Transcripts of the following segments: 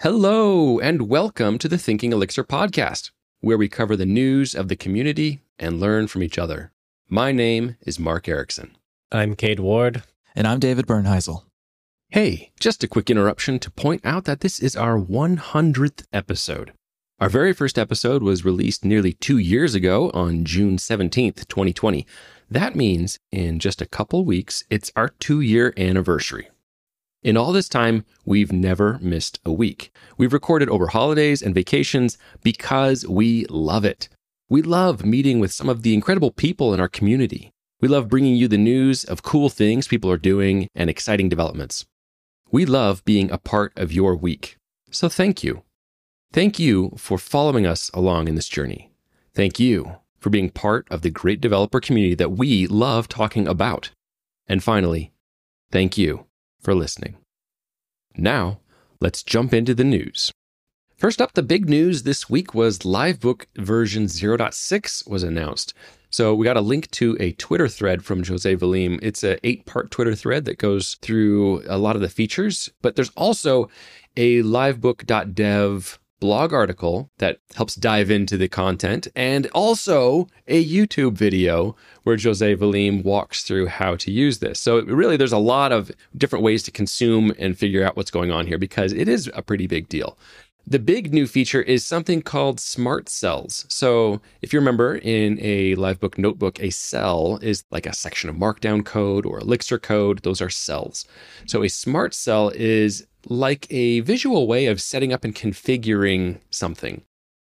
Hello, and welcome to the Thinking Elixir podcast, where we cover the news of the community and learn from each other. My name is Mark Ericksen. I'm Cade Ward. And I'm David Bernheisel. Hey, just a quick interruption to point out that this is our 100th episode. Our very first episode was released nearly two years ago on June 17th, 2020. That means in just a couple weeks, it's our two year anniversary. In all this time, we've never missed a week. We've recorded over holidays and vacations because we love it. We love meeting with some of the incredible people in our community. We love bringing you the news of cool things people are doing and exciting developments. We love being a part of your week. So thank you. Thank you for following us along in this journey. Thank you for being part of the great developer community that we love talking about. And finally, thank you for listening. Now, let's jump into the news. First up, the big news this week was Livebook version 0.6 was announced. So we got a link to a Twitter thread from Jose Valim. It's an eight-part Twitter thread that goes through a lot of the features, but there's also a livebook.dev blog article that helps dive into the content and also a YouTube video where Jose Valim walks through how to use this. So really there's a lot of different ways to consume and figure out what's going on here because it is a pretty big deal. The big new feature is something called smart cells. So, if you remember in a Livebook notebook, a cell is like a section of Markdown code or Elixir code. Those are cells. So, a smart cell is like a visual way of setting up and configuring something.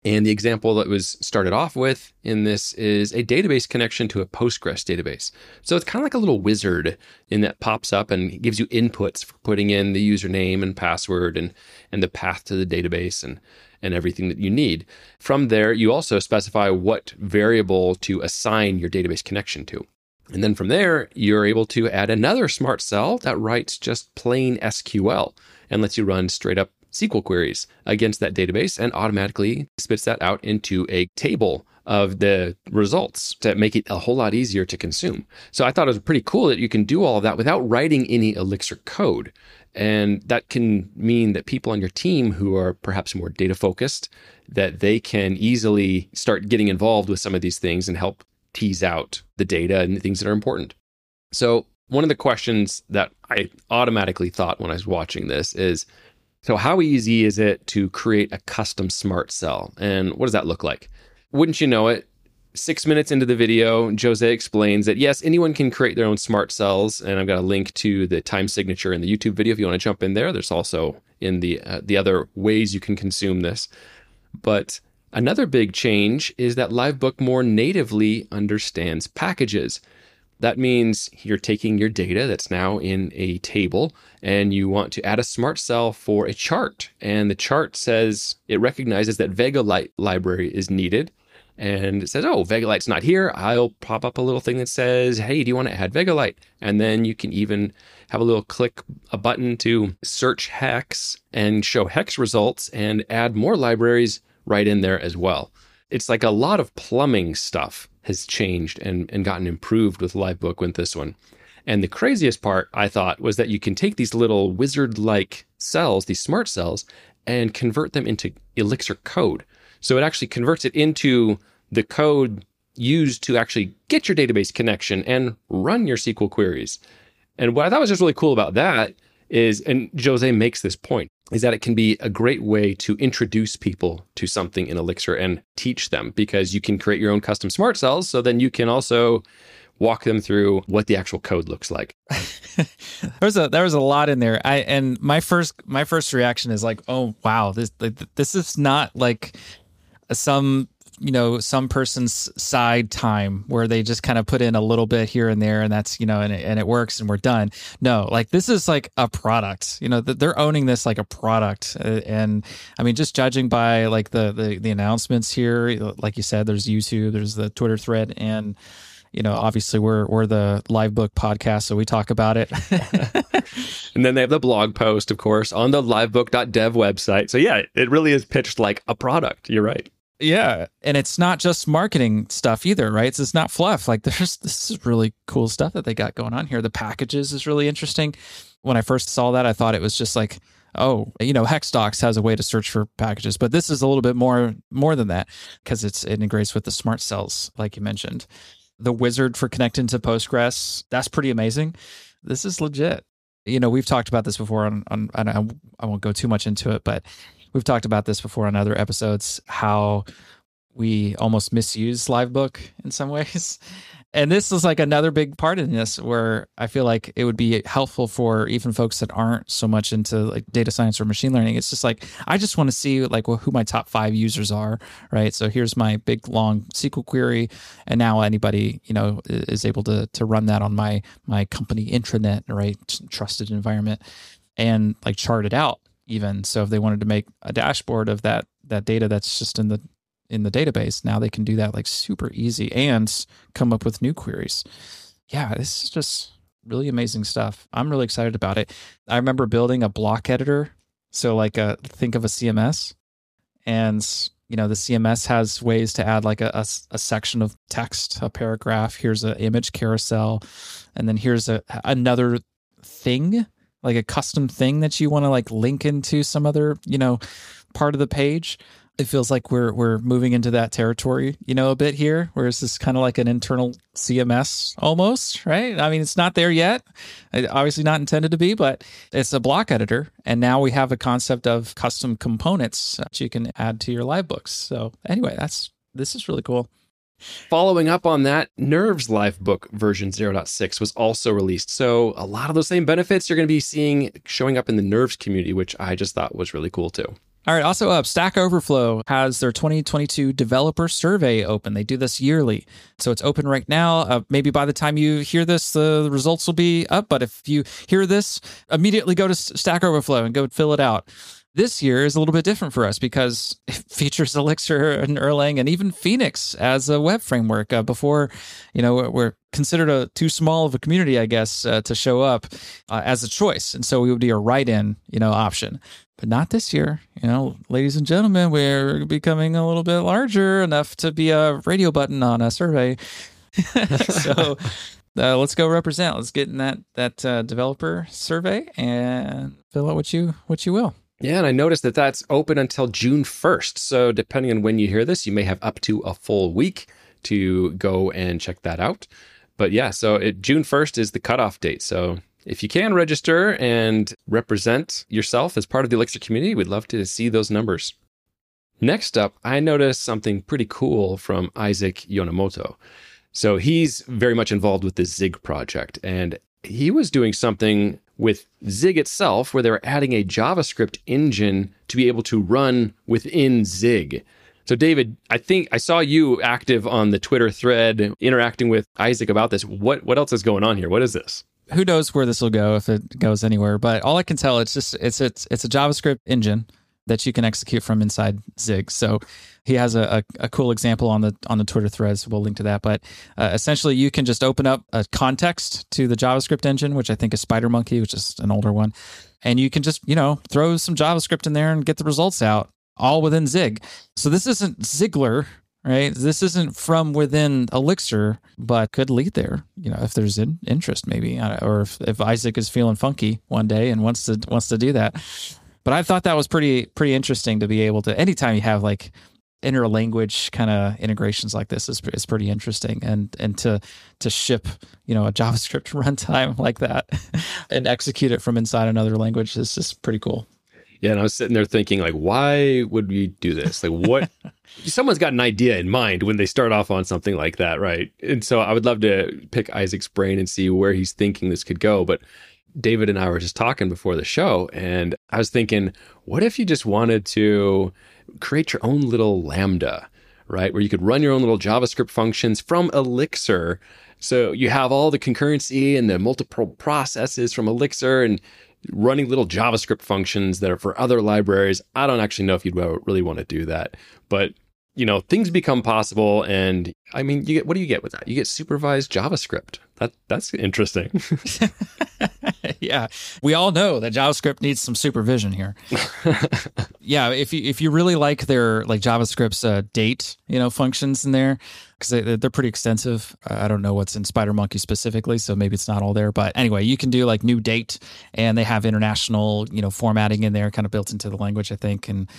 And the example that was started off with in this is a database connection to a Postgres database. So it's kind of like a little wizard in that pops up and gives you inputs for putting in the username and password and, and the path to the database and, and everything that you need. From there, you also specify what variable to assign your database connection to. And then from there, you're able to add another smart cell that writes just plain SQL and lets you run straight up SQL queries against that database and automatically spits that out into a table of the results to make it a whole lot easier to consume. So I thought it was pretty cool that you can do all of that without writing any Elixir code. And that can mean that people on your team who are perhaps more data focused, that they can easily start getting involved with some of these things and help tease out the data and the things that are important. So one of the questions that I automatically thought when I was watching this is so, how easy is it to create a custom smart cell? And what does that look like? Wouldn't you know it? Six minutes into the video, Jose explains that yes, anyone can create their own smart cells, and I've got a link to the time signature in the YouTube video if you want to jump in there. There's also in the uh, the other ways you can consume this, but another big change is that Livebook more natively understands packages. That means you're taking your data that's now in a table and you want to add a smart cell for a chart. And the chart says it recognizes that VegaLite library is needed. And it says, oh, VegaLite's not here. I'll pop up a little thing that says, hey, do you want to add VegaLite? And then you can even have a little click a button to search hex and show hex results and add more libraries right in there as well. It's like a lot of plumbing stuff has changed and, and gotten improved with Livebook with this one. And the craziest part, I thought, was that you can take these little wizard like cells, these smart cells, and convert them into Elixir code. So it actually converts it into the code used to actually get your database connection and run your SQL queries. And what I thought was just really cool about that is, and Jose makes this point, is that it can be a great way to introduce people to something in Elixir and teach them because you can create your own custom smart cells. So then you can also walk them through what the actual code looks like. there was a there was a lot in there. I and my first my first reaction is like, oh wow, this this is not like some you know some person's side time where they just kind of put in a little bit here and there and that's you know and it, and it works and we're done no like this is like a product you know they're owning this like a product uh, and i mean just judging by like the, the the announcements here like you said there's youtube there's the twitter thread and you know, obviously we're we're the Livebook podcast, so we talk about it. and then they have the blog post, of course, on the livebook.dev website. So yeah, it really is pitched like a product. You're right. Yeah. And it's not just marketing stuff either, right? It's, it's not fluff. Like there's this is really cool stuff that they got going on here. The packages is really interesting. When I first saw that, I thought it was just like oh, you know, HexDocs has a way to search for packages, but this is a little bit more more than that because it's it integrates with the smart cells, like you mentioned. The wizard for connecting to Postgres, that's pretty amazing. This is legit. You know, we've talked about this before on, on I, I won't go too much into it, but we've talked about this before on other episodes how we almost misuse livebook in some ways and this is like another big part in this where I feel like it would be helpful for even folks that aren't so much into like data science or machine learning. It's just like I just want to see like well, who my top five users are, right? So here's my big long SQL query, and now anybody you know is able to to run that on my my company intranet, right? Trusted environment, and like chart it out even. So if they wanted to make a dashboard of that that data that's just in the in the database. Now they can do that like super easy and come up with new queries. Yeah, this is just really amazing stuff. I'm really excited about it. I remember building a block editor. So like a think of a CMS and you know the CMS has ways to add like a, a, a section of text, a paragraph. Here's an image carousel, and then here's a another thing, like a custom thing that you want to like link into some other you know part of the page it feels like we're we're moving into that territory, you know, a bit here, where it's just kind of like an internal CMS almost, right? I mean, it's not there yet, obviously not intended to be, but it's a block editor, and now we have a concept of custom components that you can add to your live books. So anyway, that's this is really cool. Following up on that, Nerves Livebook version 0.6 was also released. So a lot of those same benefits you're going to be seeing showing up in the Nerves community, which I just thought was really cool too. All right. Also up, Stack Overflow has their 2022 developer survey open. They do this yearly. So it's open right now. Uh, maybe by the time you hear this, the results will be up. But if you hear this, immediately go to Stack Overflow and go fill it out. This year is a little bit different for us because it features Elixir and Erlang and even Phoenix as a web framework. Uh, before, you know, we're considered a too small of a community, I guess, uh, to show up uh, as a choice, and so we would be a write-in, you know, option but not this year. You know, ladies and gentlemen, we're becoming a little bit larger enough to be a radio button on a survey. so uh, let's go represent. Let's get in that that uh, developer survey and fill out what you what you will. Yeah, and I noticed that that's open until June 1st. So depending on when you hear this, you may have up to a full week to go and check that out. But yeah, so it, June 1st is the cutoff date. So if you can register and represent yourself as part of the Elixir community, we'd love to see those numbers. Next up, I noticed something pretty cool from Isaac Yonemoto. So he's very much involved with the Zig project, and he was doing something with Zig itself where they were adding a JavaScript engine to be able to run within Zig. So, David, I think I saw you active on the Twitter thread interacting with Isaac about this. What what else is going on here? What is this? who knows where this will go if it goes anywhere. But all I can tell, it's just it's it's it's a JavaScript engine that you can execute from inside Zig. So he has a, a, a cool example on the on the Twitter threads. We'll link to that. But uh, essentially, you can just open up a context to the JavaScript engine, which I think is SpiderMonkey, which is an older one, and you can just you know throw some JavaScript in there and get the results out all within Zig. So this isn't Zigler right? This isn't from within Elixir, but could lead there. You know, if there's an interest, maybe, or if, if Isaac is feeling funky one day and wants to wants to do that. But I thought that was pretty pretty interesting to be able to. Anytime you have like inner language kind of integrations like this is is pretty interesting, and and to to ship you know a JavaScript runtime like that and execute it from inside another language is just pretty cool. Yeah, and I was sitting there thinking, like, why would we do this? Like, what? Someone's got an idea in mind when they start off on something like that, right? And so I would love to pick Isaac's brain and see where he's thinking this could go. But David and I were just talking before the show, and I was thinking, what if you just wanted to create your own little Lambda, right? Where you could run your own little JavaScript functions from Elixir. So you have all the concurrency and the multiple processes from Elixir, and running little JavaScript functions that are for other libraries. I don't actually know if you'd really want to do that, but you know, things become possible. And I mean, you get what do you get with that? You get supervised JavaScript. That that's interesting. yeah, we all know that JavaScript needs some supervision here. yeah, if you if you really like their like JavaScript's uh, date, you know, functions in there because they, they're pretty extensive. I don't know what's in SpiderMonkey specifically, so maybe it's not all there. But anyway, you can do like new date, and they have international, you know, formatting in there, kind of built into the language, I think. And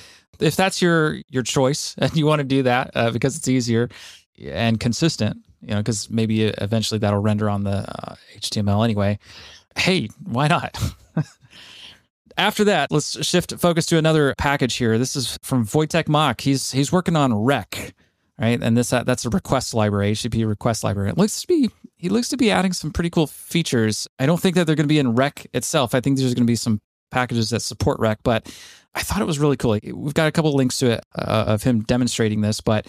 if that's your your choice and you want to do that uh, because it's easier and consistent, you know, because maybe eventually that'll render on the uh, HTML anyway. Hey, why not? After that, let's shift focus to another package here. This is from Wojtek Mach. He's he's working on Req, right? And this uh, that's a request library, HTTP request library. It looks to be he looks to be adding some pretty cool features. I don't think that they're going to be in Req itself. I think there's going to be some packages that support Req, but I thought it was really cool. We've got a couple links to it uh, of him demonstrating this, but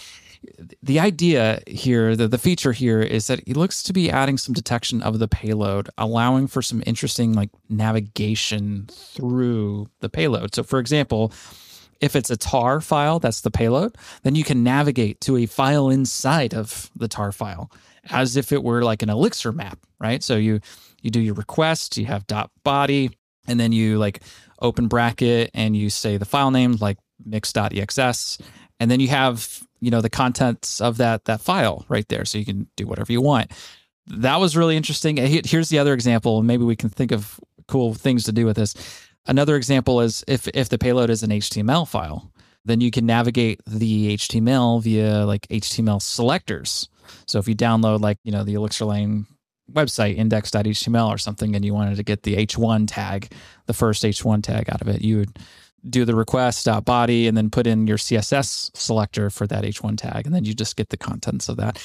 the idea here, the, the feature here is that it looks to be adding some detection of the payload, allowing for some interesting like navigation through the payload. So, for example, if it's a tar file, that's the payload, then you can navigate to a file inside of the tar file as if it were like an Elixir map, right? So you you do your request, you have dot body, and then you like open bracket and you say the file name like mix.exs, and then you have you know the contents of that that file right there so you can do whatever you want. That was really interesting. Here's the other example maybe we can think of cool things to do with this. Another example is if if the payload is an html file then you can navigate the html via like html selectors. So if you download like you know the elixir-lang website index.html or something and you wanted to get the h1 tag the first h1 tag out of it you would do the request uh, body and then put in your css selector for that h1 tag and then you just get the contents of that.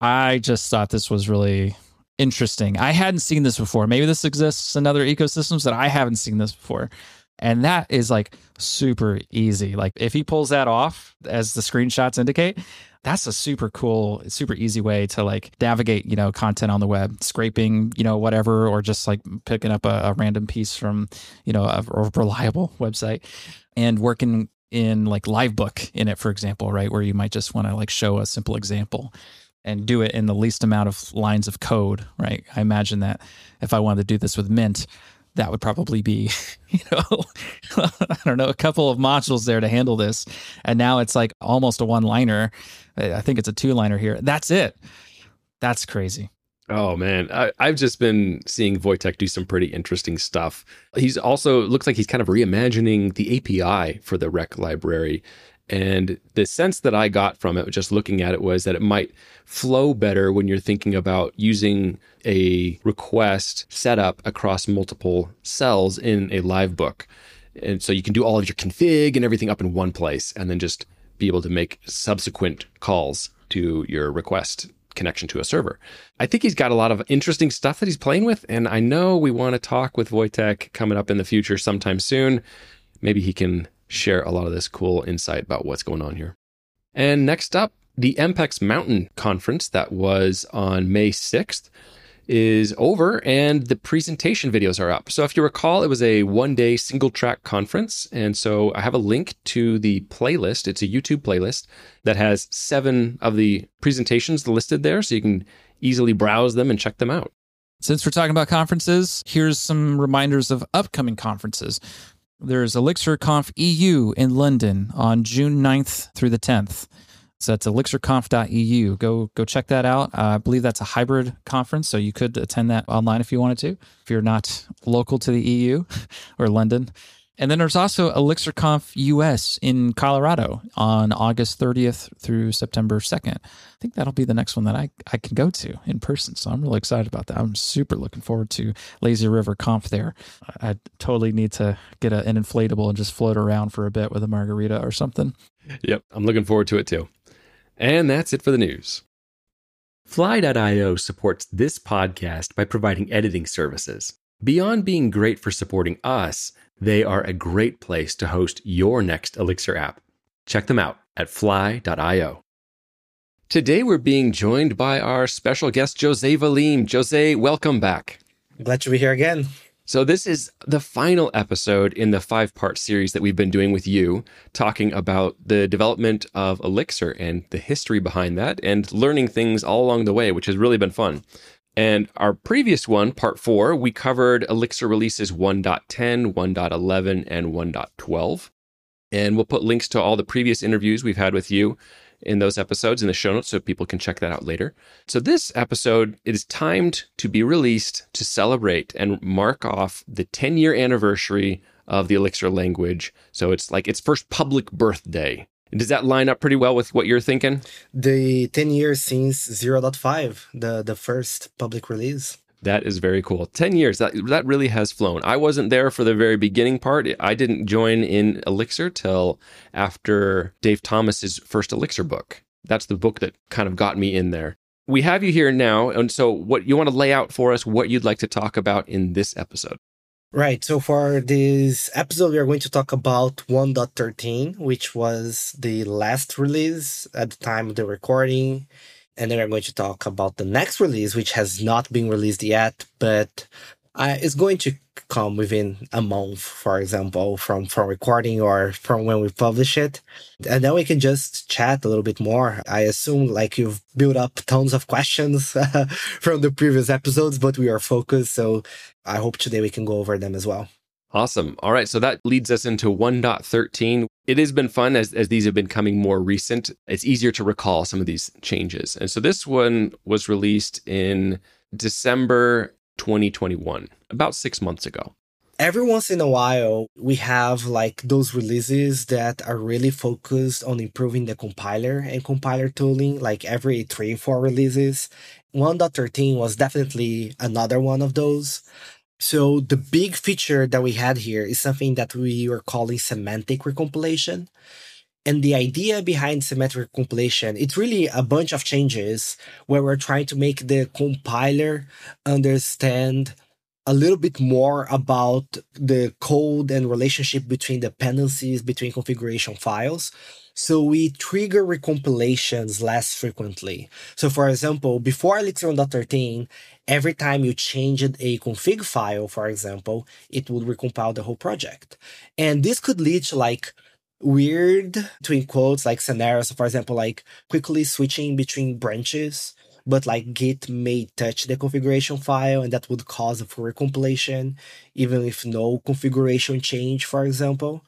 I just thought this was really interesting. I hadn't seen this before. Maybe this exists in other ecosystems that i haven't seen this before. And that is like super easy. Like if he pulls that off as the screenshots indicate that's a super cool super easy way to like navigate you know content on the web. Scraping you know whatever or just like picking up a, a random piece from you know a, a reliable website and working in like livebook in it for example right where you might just want to like show a simple example and do it in the least amount of lines of code right? I imagine that if i wanted to do this with mint that would probably be, you know, I don't know, a couple of modules there to handle this. And now it's like almost a one liner. I think it's a two liner here. That's it. That's crazy. Oh man, I, have just been seeing Wojtek do some pretty interesting stuff. He's also looks like he's kind of reimagining the API for the Req library and the sense that I got from it, just looking at it, was that it might flow better when you're thinking about using a request setup across multiple cells in a live book. And so you can do all of your config and everything up in one place and then just be able to make subsequent calls to your request connection to a server. I think he's got a lot of interesting stuff that he's playing with. And I know we want to talk with Wojtek coming up in the future sometime soon. Maybe he can share a lot of this cool insight about what's going on here. And next up, the EMPEX Mountain Conference that was on May 6th is over and the presentation videos are up. So if you recall, it was a one day single track conference. And so I have a link to the playlist. It's a YouTube playlist that has seven of the presentations listed there. So you can easily browse them and check them out. Since we're talking about conferences, here's some reminders of upcoming conferences. There's ElixirConf EU in London on June 9th through the 10th. So that's elixirconf.eu. Go go check that out. Uh, I believe that's a hybrid conference, so you could attend that online if you wanted to, if you're not local to the EU or London. And then there's also ElixirConf US in Colorado on August 30th through September 2nd. I think that'll be the next one that I, I can go to in person. So I'm really excited about that. I'm super looking forward to Lazy River Conf there. I totally need to get a, an inflatable and just float around for a bit with a margarita or something. Yep, I'm looking forward to it too. And that's it for the news. Fly.io supports this podcast by providing editing services. Beyond being great for supporting us, they are a great place to host your next Elixir app. Check them out at fly.io. Today we're being joined by our special guest, Jose Valim. Jose, welcome back. Glad to be here again. So, this is the final episode in the five part series that we've been doing with you, talking about the development of Elixir and the history behind that, and learning things all along the way, which has really been fun. And our previous one, part four, we covered Elixir releases 1.10, 1.11, and 1.12. And we'll put links to all the previous interviews we've had with you in those episodes in the show notes so people can check that out later. So this episode is timed to be released to celebrate and mark off the 10 year anniversary of the Elixir language. So it's like its first public birthday. Does that line up pretty well with what you're thinking? The 10 years since 0.5, the, the first public release. That is very cool. 10 years, that, that really has flown. I wasn't there for the very beginning part. I didn't join in Elixir till after Dave Thomas's first Elixir book. That's the book that kind of got me in there. We have you here now. And so, what you want to lay out for us, what you'd like to talk about in this episode? Right. So for this episode, we are going to talk about 1.13, which was the last release at the time of the recording. And then we're going to talk about the next release, which has not been released yet, but uh, it's going to come within a month, for example, from from recording or from when we publish it, and then we can just chat a little bit more. I assume like you've built up tons of questions from the previous episodes, but we are focused, so I hope today we can go over them as well. Awesome. All right. So that leads us into 1.13. It has been fun as, as these have been coming more recent. It's easier to recall some of these changes. And so this one was released in December 2021, about six months ago. Every once in a while, we have like those releases that are really focused on improving the compiler and compiler tooling, like every three, four releases. 1.13 was definitely another one of those. So the big feature that we had here is something that we were calling semantic recompilation. And the idea behind semantic compilation, it's really a bunch of changes where we're trying to make the compiler understand a little bit more about the code and relationship between dependencies between configuration files. So we trigger recompilations less frequently. So for example, before Elixir 1.13, every time you changed a config file, for example, it would recompile the whole project. And this could lead to like weird, between quotes, like scenarios, for example, like quickly switching between branches, but like Git may touch the configuration file and that would cause a full recompilation, even if no configuration change, for example.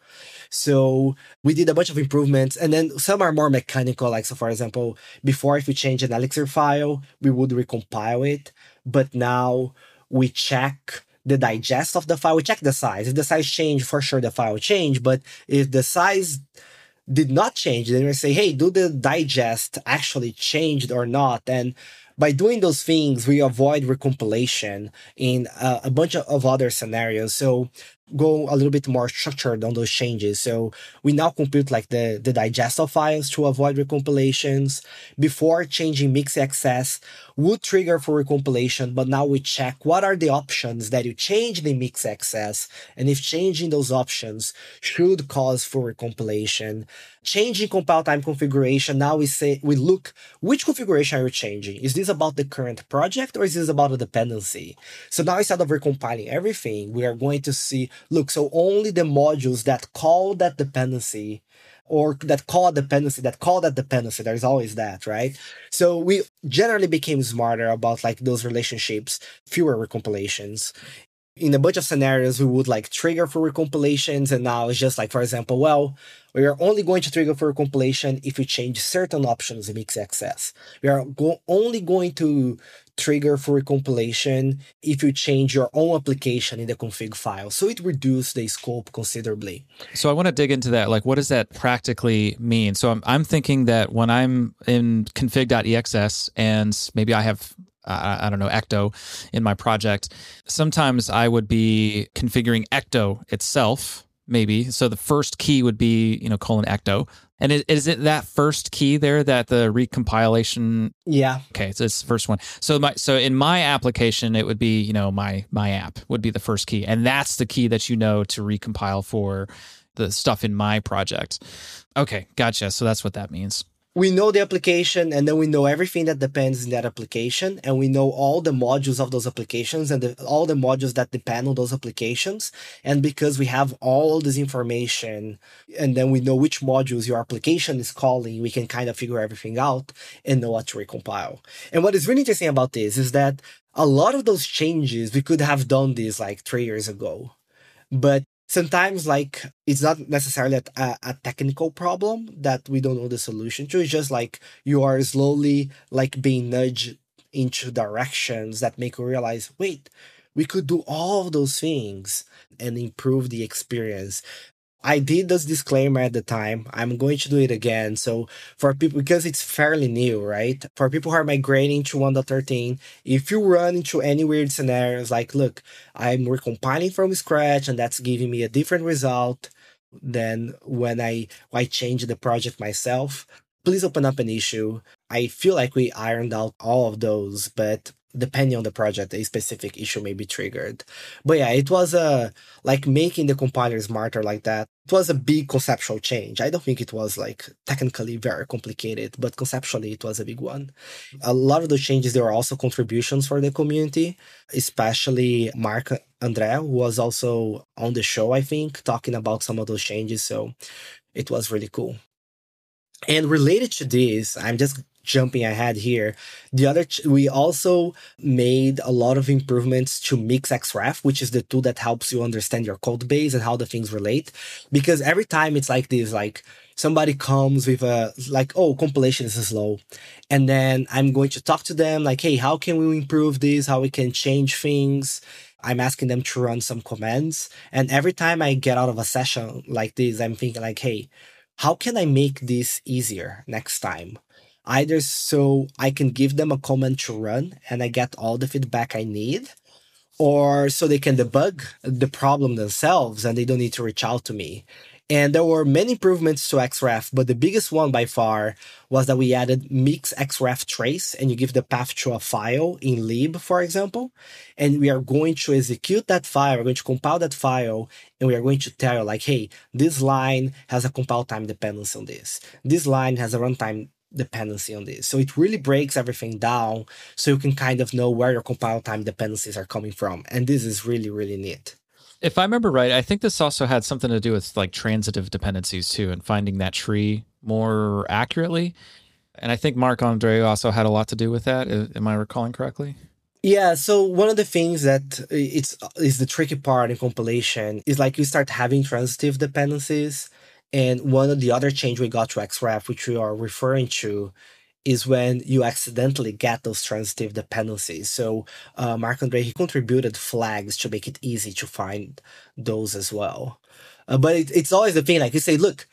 So we did a bunch of improvements and then some are more mechanical. Like, so for example, before if we change an Elixir file, we would recompile it. But now we check the digest of the file. We check the size. If the size changed, for sure the file changed. But if the size did not change, then we say, hey, do the digest actually changed or not? And by doing those things, we avoid recompilation in uh, a bunch of other scenarios. So go a little bit more structured on those changes. So we now compute like the, the digester files to avoid recompilations. Before changing mix.exs would trigger for recompilation, but now we check what are the options that you change the mix.exs and if changing those options should cause for recompilation. Changing compile time configuration, now we say we look which configuration are you changing? Is this about the current project or is this about a dependency? So now instead of recompiling everything, we are going to see look, so only the modules that call that dependency or that call a dependency, that call that dependency, there's always that, right? So we generally became smarter about like those relationships, fewer recompilations. In a bunch of scenarios, we would like trigger for recompilations, and now it's just like, for example, well, we are only going to trigger for recompilation if we change certain options in mix.exs. We are go- only going to trigger for recompilation if you change your own application in the config file. So it reduces the scope considerably. So I want to dig into that. Like, what does that practically mean? So I'm, I'm thinking that when I'm in config.exs and maybe I have I don't know, Ecto in my project. Sometimes I would be configuring Ecto itself, maybe. So the first key would be, you know, colon Ecto. And is, is it that first key there that the recompilation? Yeah. Okay, so it's the first one. So my so in my application, it would be you know my my app would be the first key, and that's the key that you know to recompile for the stuff in my project. Okay, gotcha. So that's what that means we know the application and then we know everything that depends in that application and we know all the modules of those applications and the, all the modules that depend on those applications. And because we have all this information and then we know which modules your application is calling we can kind of figure everything out and know what to recompile. And what is really interesting about this is that a lot of those changes we could have done this like three years ago. But sometimes like it's not necessarily a, a, technical problem that we don't know the solution to. It's just like you are slowly like being nudged into directions that make you realize wait we could do all those things and improve the experience I did this disclaimer at the time. I'm going to do it again. So for people, because it's fairly new, right? For people who are migrating to 1.13, if you run into any weird scenarios, like, look, I'm recompiling from scratch and that's giving me a different result than when I, I change the project myself, please open up an issue. I feel like we ironed out all of those, but depending on the project, a specific issue may be triggered. But yeah, it was a like making the compiler smarter like that. It was a big conceptual change. I don't think it was like technically very complicated, but conceptually it was a big one. A lot of the changes there were also contributions for the community, especially Mark Andre, who was also on the show, I think, talking about some of those changes. So it was really cool. And related to this, I'm just jumping ahead here. The other, we also made a lot of improvements to mix xref, which is the tool that helps you understand your code base and how the things relate. Because every time it's like this, like somebody comes with a, like, oh, compilation is slow. And then I'm going to talk to them like, hey, how can we improve this? How we can change things? I'm asking them to run some commands. And every time I get out of a session like this, I'm thinking like, hey, how can I make this easier next time? Either so I can give them a command to run and I get all the feedback I need, or so they can debug the problem themselves and they don't need to reach out to me. And there were many improvements to Xref, but the biggest one by far was that we added mix xref trace and you give the path to a file in lib, for example. And we are going to execute that file. We're going to compile that file and we are going to tell like, hey, this line has a compile time dependency on this. This line has a runtime dependency on this. So it really breaks everything down so you can kind of know where your compile time dependencies are coming from. And this is really, really neat. If I remember right, I think this also had something to do with like transitive dependencies too and finding that tree more accurately. And I think Marc-André also had a lot to do with that. Am I recalling correctly? Yeah, so one of the things that uh, it's is the tricky part in compilation is like you start having transitive dependencies and one of the other change we got to Xref, which we are referring to, is when you accidentally get those transitive dependencies. So uh, Marc-André he contributed flags to make it easy to find those as well. Uh, but it, it's always the thing like you say, look,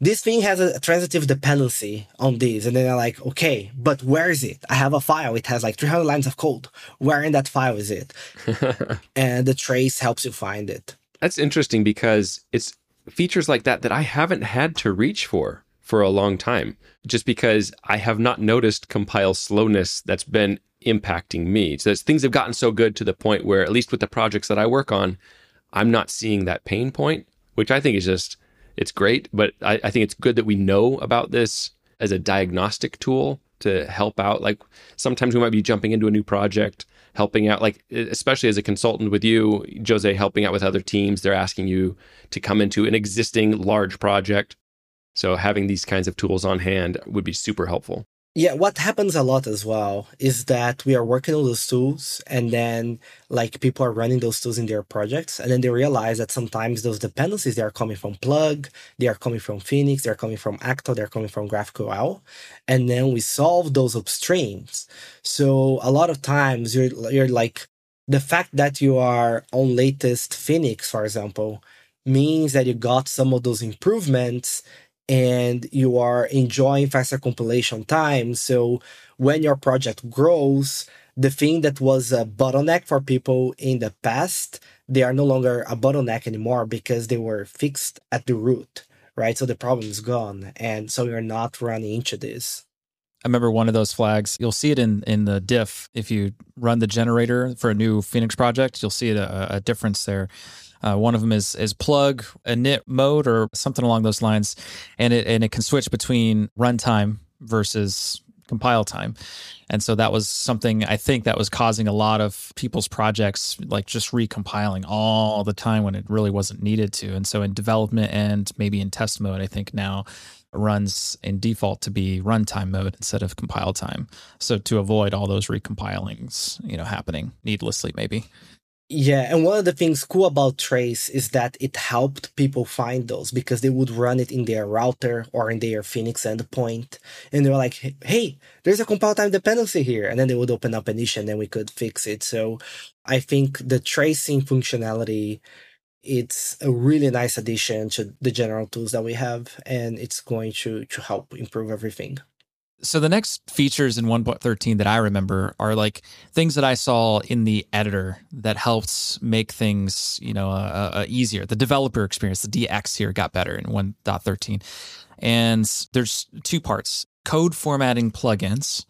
this thing has a transitive dependency on these, and then they're like, okay, but where is it? I have a file. It has like 300 lines of code. Where in that file is it? and the trace helps you find it. That's interesting because it's features like that that I haven't had to reach for for a long time, just because I have not noticed compile slowness that's been impacting me. So things have gotten so good to the point where, at least with the projects that I work on, I'm not seeing that pain point, which I think is just it's great. But I, I think it's good that we know about this as a diagnostic tool to help out. Like sometimes we might be jumping into a new project helping out, like especially as a consultant with you, Jose, helping out with other teams. They're asking you to come into an existing large project. So having these kinds of tools on hand would be super helpful. Yeah, what happens a lot as well is that we are working on those tools and then like people are running those tools in their projects and then they realize that sometimes those dependencies they are coming from plug, they are coming from Phoenix, they're coming from Ecto, they're coming from GraphQL. And then we solve those upstreams. So a lot of times you're you're like the fact that you are on latest Phoenix, for example, means that you got some of those improvements and you are enjoying faster compilation time. So when your project grows, the thing that was a bottleneck for people in the past, they are no longer a bottleneck anymore because they were fixed at the root, right? So the problem is gone. And so you're not running into this. I remember one of those flags. You'll see it in in the diff if you run the generator for a new Phoenix project. You'll see a, uh, a difference there. Uh, one of them is is plug init mode or something along those lines, and it and it can switch between runtime versus compile time. And so that was something I think that was causing a lot of people's projects like just recompiling all the time when it really wasn't needed to. And so in development and maybe in test mode, I think now runs in default to be runtime mode instead of compile time. So to avoid all those recompilings, you know, happening needlessly, maybe. Yeah, and one of the things cool about Trace is that it helped people find those because they would run it in their router or in their Phoenix endpoint. And they were like, hey, there's a compile time dependency here. And then they would open up an issue and then we could fix it. So I think the tracing functionality, it's a really nice addition to the general tools that we have. And it's going to, to help improve everything. So the next features in 1.13 that I remember are like things that I saw in the editor that helped make things, you know, uh, uh, easier. The developer experience, the DX here got better in 1.13. And there's two parts. Code formatting plugins,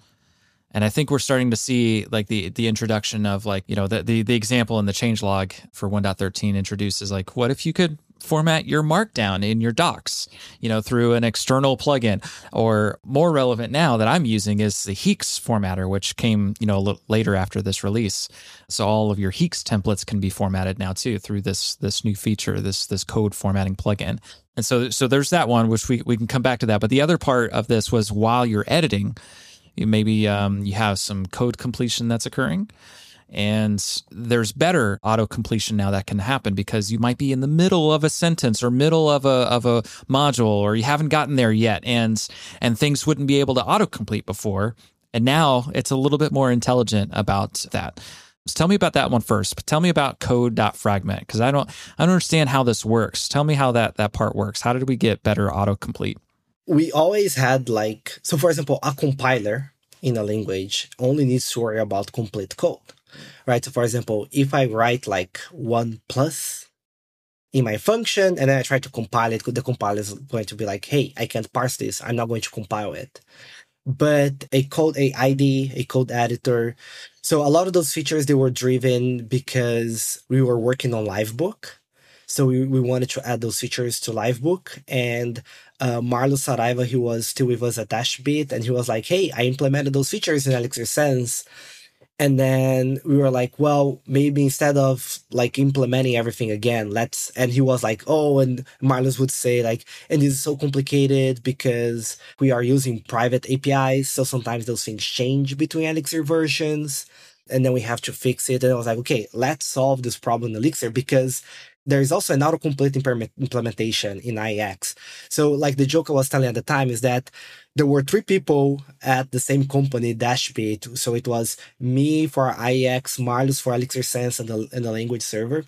and I think we're starting to see like the the introduction of like, you know, the the, the example in the changelog for 1.13 introduces like what if you could format your markdown in your docs, you know, through an external plugin. Or more relevant now that I'm using is the HEEx formatter, which came, you know, a little later after this release. So all of your HEEx templates can be formatted now too through this this new feature, this this code formatting plugin. And so so there's that one, which we, we can come back to that. But the other part of this was while you're editing, maybe um, you have some code completion that's occurring and there's better auto completion now that can happen because you might be in the middle of a sentence or middle of a of a module or you haven't gotten there yet and and things wouldn't be able to auto complete before. And now it's a little bit more intelligent about that. So tell me about that one first. But tell me about code.fragment because I don't I don't understand how this works. Tell me how that that part works. How did we get better autocomplete? We always had like so for example, a compiler in a language only needs to worry about complete code right? So for example, if I write like one plus in my function and then I try to compile it, the compiler is going to be like, hey, I can't parse this. I'm not going to compile it. But a code, a IDE, a code editor. So a lot of those features, they were driven because we were working on Livebook. So we, we wanted to add those features to Livebook. And uh, Marlus Saraiva, he was still with us at Dashbit, and he was like, hey, I implemented those features in ElixirSense and then we were like, well, maybe instead of like implementing everything again, let's. And he was like, oh, and Marlus would say like, and this is so complicated because we are using private APIs. So sometimes those things change between Elixir versions. And then we have to fix it. And I was like, okay, let's solve this problem in Elixir because there is also an autocomplete implementation in IEx. So, like the joke I was telling at the time is that there were three people at the same company, Dashbit. So it was me for IEx, Marlus for ElixirSense and the, and the language server.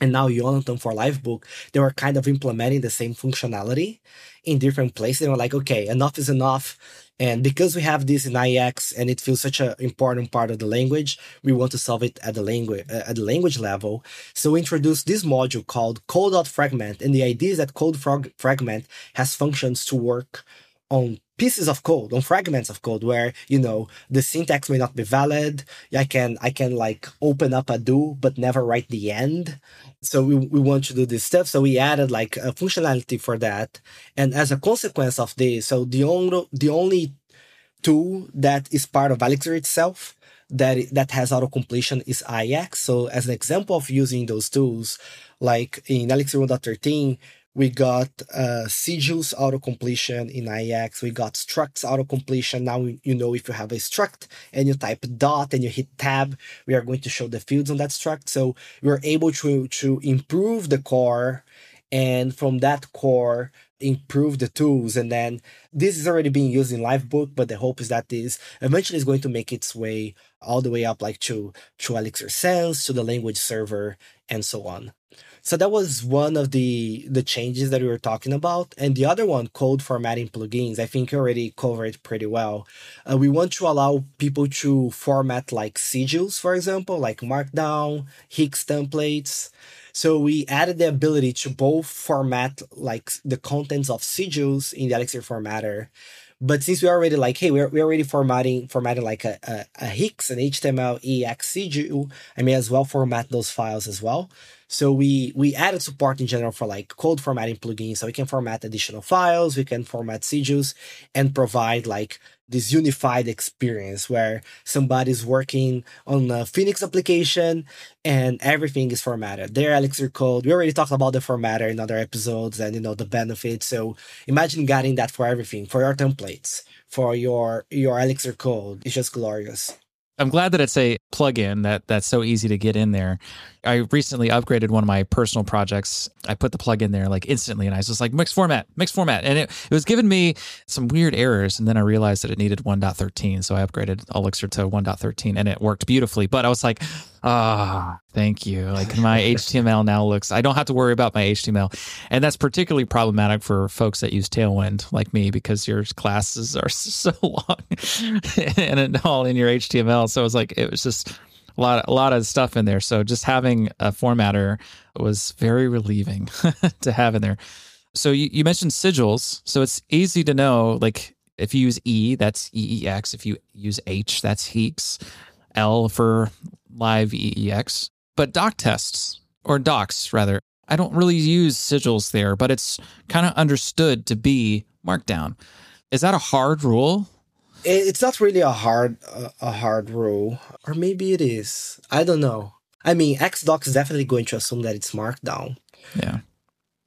And now Jonatan for Livebook, they were kind of implementing the same functionality in different places. They were like, okay, enough is enough. And because we have this in IEX and it feels such an important part of the language, we want to solve it at the language uh, at the language level. So we introduced this module called code.fragment. And the idea is that code frag- fragment has functions to work on pieces of code on fragments of code where you know the syntax may not be valid. I can i can like open up a do but never write the end. So we, we want to do this stuff. So we added like a functionality for that. And as a consequence of this so the only the only tool that is part of elixir itself that that has auto completion is IEX. So as an example of using those tools, like in Elixir 1.13, we got uh, sigils autocompletion in IEX. We got structs auto completion. Now you know if you have a struct and you type dot and you hit tab, we are going to show the fields on that struct. So we're able to, to improve the core and from that core improve the tools and then this is already being used in livebook but the hope is that this eventually is going to make its way all the way up like to to ElixirSense to the language server and so on so that was one of the the changes that we were talking about, and the other one, code formatting plugins. I think you already covered pretty well. Uh, we want to allow people to format like sigils, for example, like Markdown, HEEx templates. So we added the ability to both format like the contents of sigils in the Elixir formatter. But since we're already like, hey, we're, we're already formatting formatting like a, a, a HEEx, an HTML EX sigil, I may as well format those files as well. So we we added support in general for like code formatting plugins, so we can format additional files, we can format sigils, and provide like this unified experience where somebody's working on a Phoenix application and everything is formatted. Their Elixir code. We already talked about the formatter in other episodes and you know the benefits. So imagine getting that for everything, for your templates, for your your Elixir code. It's just glorious. I'm glad that it's a plugin that that's so easy to get in there. I recently upgraded one of my personal projects. I put the plug in there like instantly and I was just like mixed format, mixed format. And it, it was giving me some weird errors. And then I realized that it needed 1.13. So I upgraded Elixir to 1.13 and it worked beautifully. But I was like, ah, oh, thank you. Like my HTML now looks, I don't have to worry about my HTML. And that's particularly problematic for folks that use Tailwind like me because your classes are so long and all in your HTML. So it was like, it was just, a lot, a lot of stuff in there. So just having a formatter was very relieving to have in there. So you, you mentioned sigils. So it's easy to know, like if you use E, that's EEX. If you use H, that's HEEX. L for live EEX. But doc tests, or docs rather, I don't really use sigils there, but it's kind of understood to be markdown. Is that a hard rule? It's not really a hard a hard rule, or maybe it is. I don't know. I mean, ExDoc is definitely going to assume that it's Markdown. Yeah.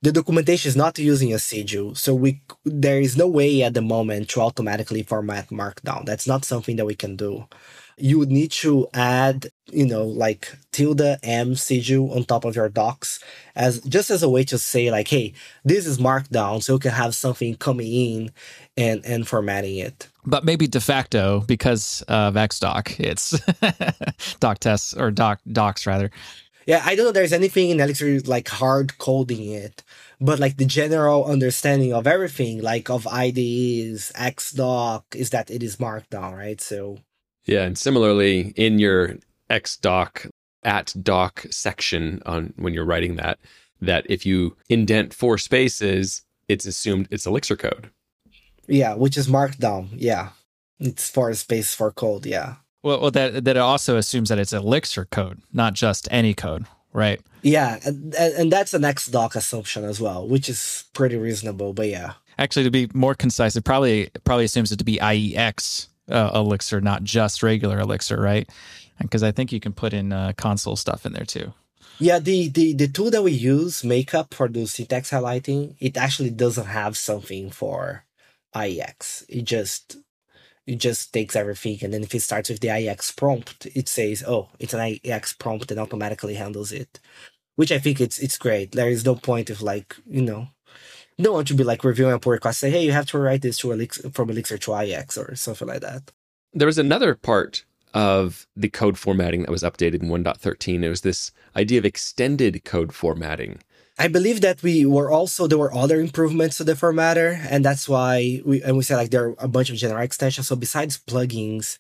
The documentation is not using a sigil, so we there is no way at the moment to automatically format Markdown. That's not something that we can do you would need to add, you know, like tilde m sigil on top of your docs as just as a way to say like, hey, this is markdown, so you can have something coming in and and formatting it. But maybe de facto because of ExDoc, it's doc tests or doc docs rather. Yeah, I don't know there's anything in Elixir like hard coding it, but like the general understanding of everything, like of IDEs, ExDoc, is that it is markdown, right? So yeah, and similarly in your ExDoc at doc section on when you're writing that, that if you indent four spaces, it's assumed it's Elixir code. Yeah, which is markdown. Yeah, it's four space for code. Yeah. Well, well, that that also assumes that it's Elixir code, not just any code, right? Yeah, and, and that's an ExDoc assumption as well, which is pretty reasonable. But yeah, actually, to be more concise, it probably probably assumes it to be IEX uh, Elixir, not just regular Elixir, right? Because I think you can put in uh, console stuff in there too. Yeah, the, the the tool that we use, Makeup, for the syntax highlighting, it actually doesn't have something for IEX. It just it just takes everything, and then if it starts with the IEX prompt, it says, "Oh, it's an IEX prompt," and automatically handles it. Which I think it's it's great. There is no point of like you know don't want to be like reviewing a pull request, say, hey, you have to write this to Elixir, from Elixir to IEX or something like that. There was another part of the code formatting that was updated in 1.13. It was this idea of extended code formatting. I believe that we were also there were other improvements to the formatter, and that's why we and we said like there are a bunch of general extensions. So besides plugins,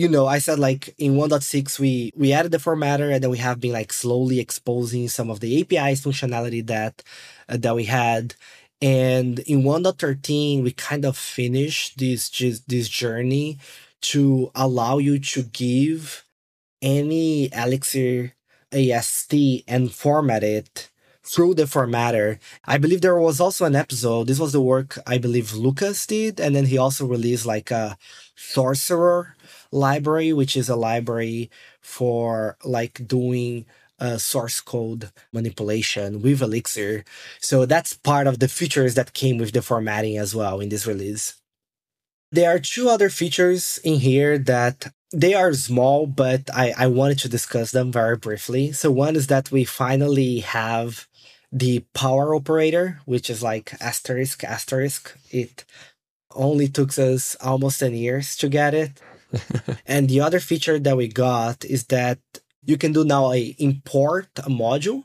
you know, I said like in 1.6 we we added the formatter, and then we have been like slowly exposing some of the APIs functionality that uh, that we had. And in 1.13, we kind of finished this this journey to allow you to give any Elixir AST and format it through the formatter. I believe there was also an episode. This was the work I believe Lucas did, and then he also released like a Sourceror library, which is a library for like doing uh, source code manipulation with Elixir. So that's part of the features that came with the formatting as well in this release. There are two other features in here that they are small, but I, I wanted to discuss them very briefly. So one is that we finally have the power operator, which is like asterisk asterisk. It only took us almost 10 years to get it. and the other feature that we got is that you can do now a import a module.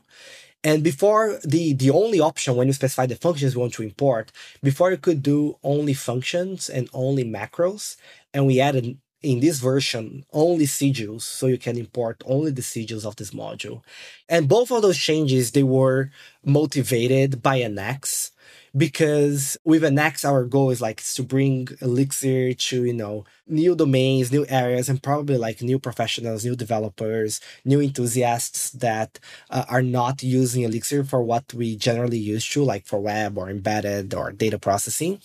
And before the the only option when you specify the functions you want to import, before you could do only functions and only macros, and we added in this version only sigils, so you can import only the sigils of this module. And both of those changes they were motivated by Nx because with Nx, our goal is like to bring Elixir to, you know, new domains, new areas, and probably like new professionals, new developers, new enthusiasts that uh, are not using Elixir for what we generally use to, like for web or embedded or data processing.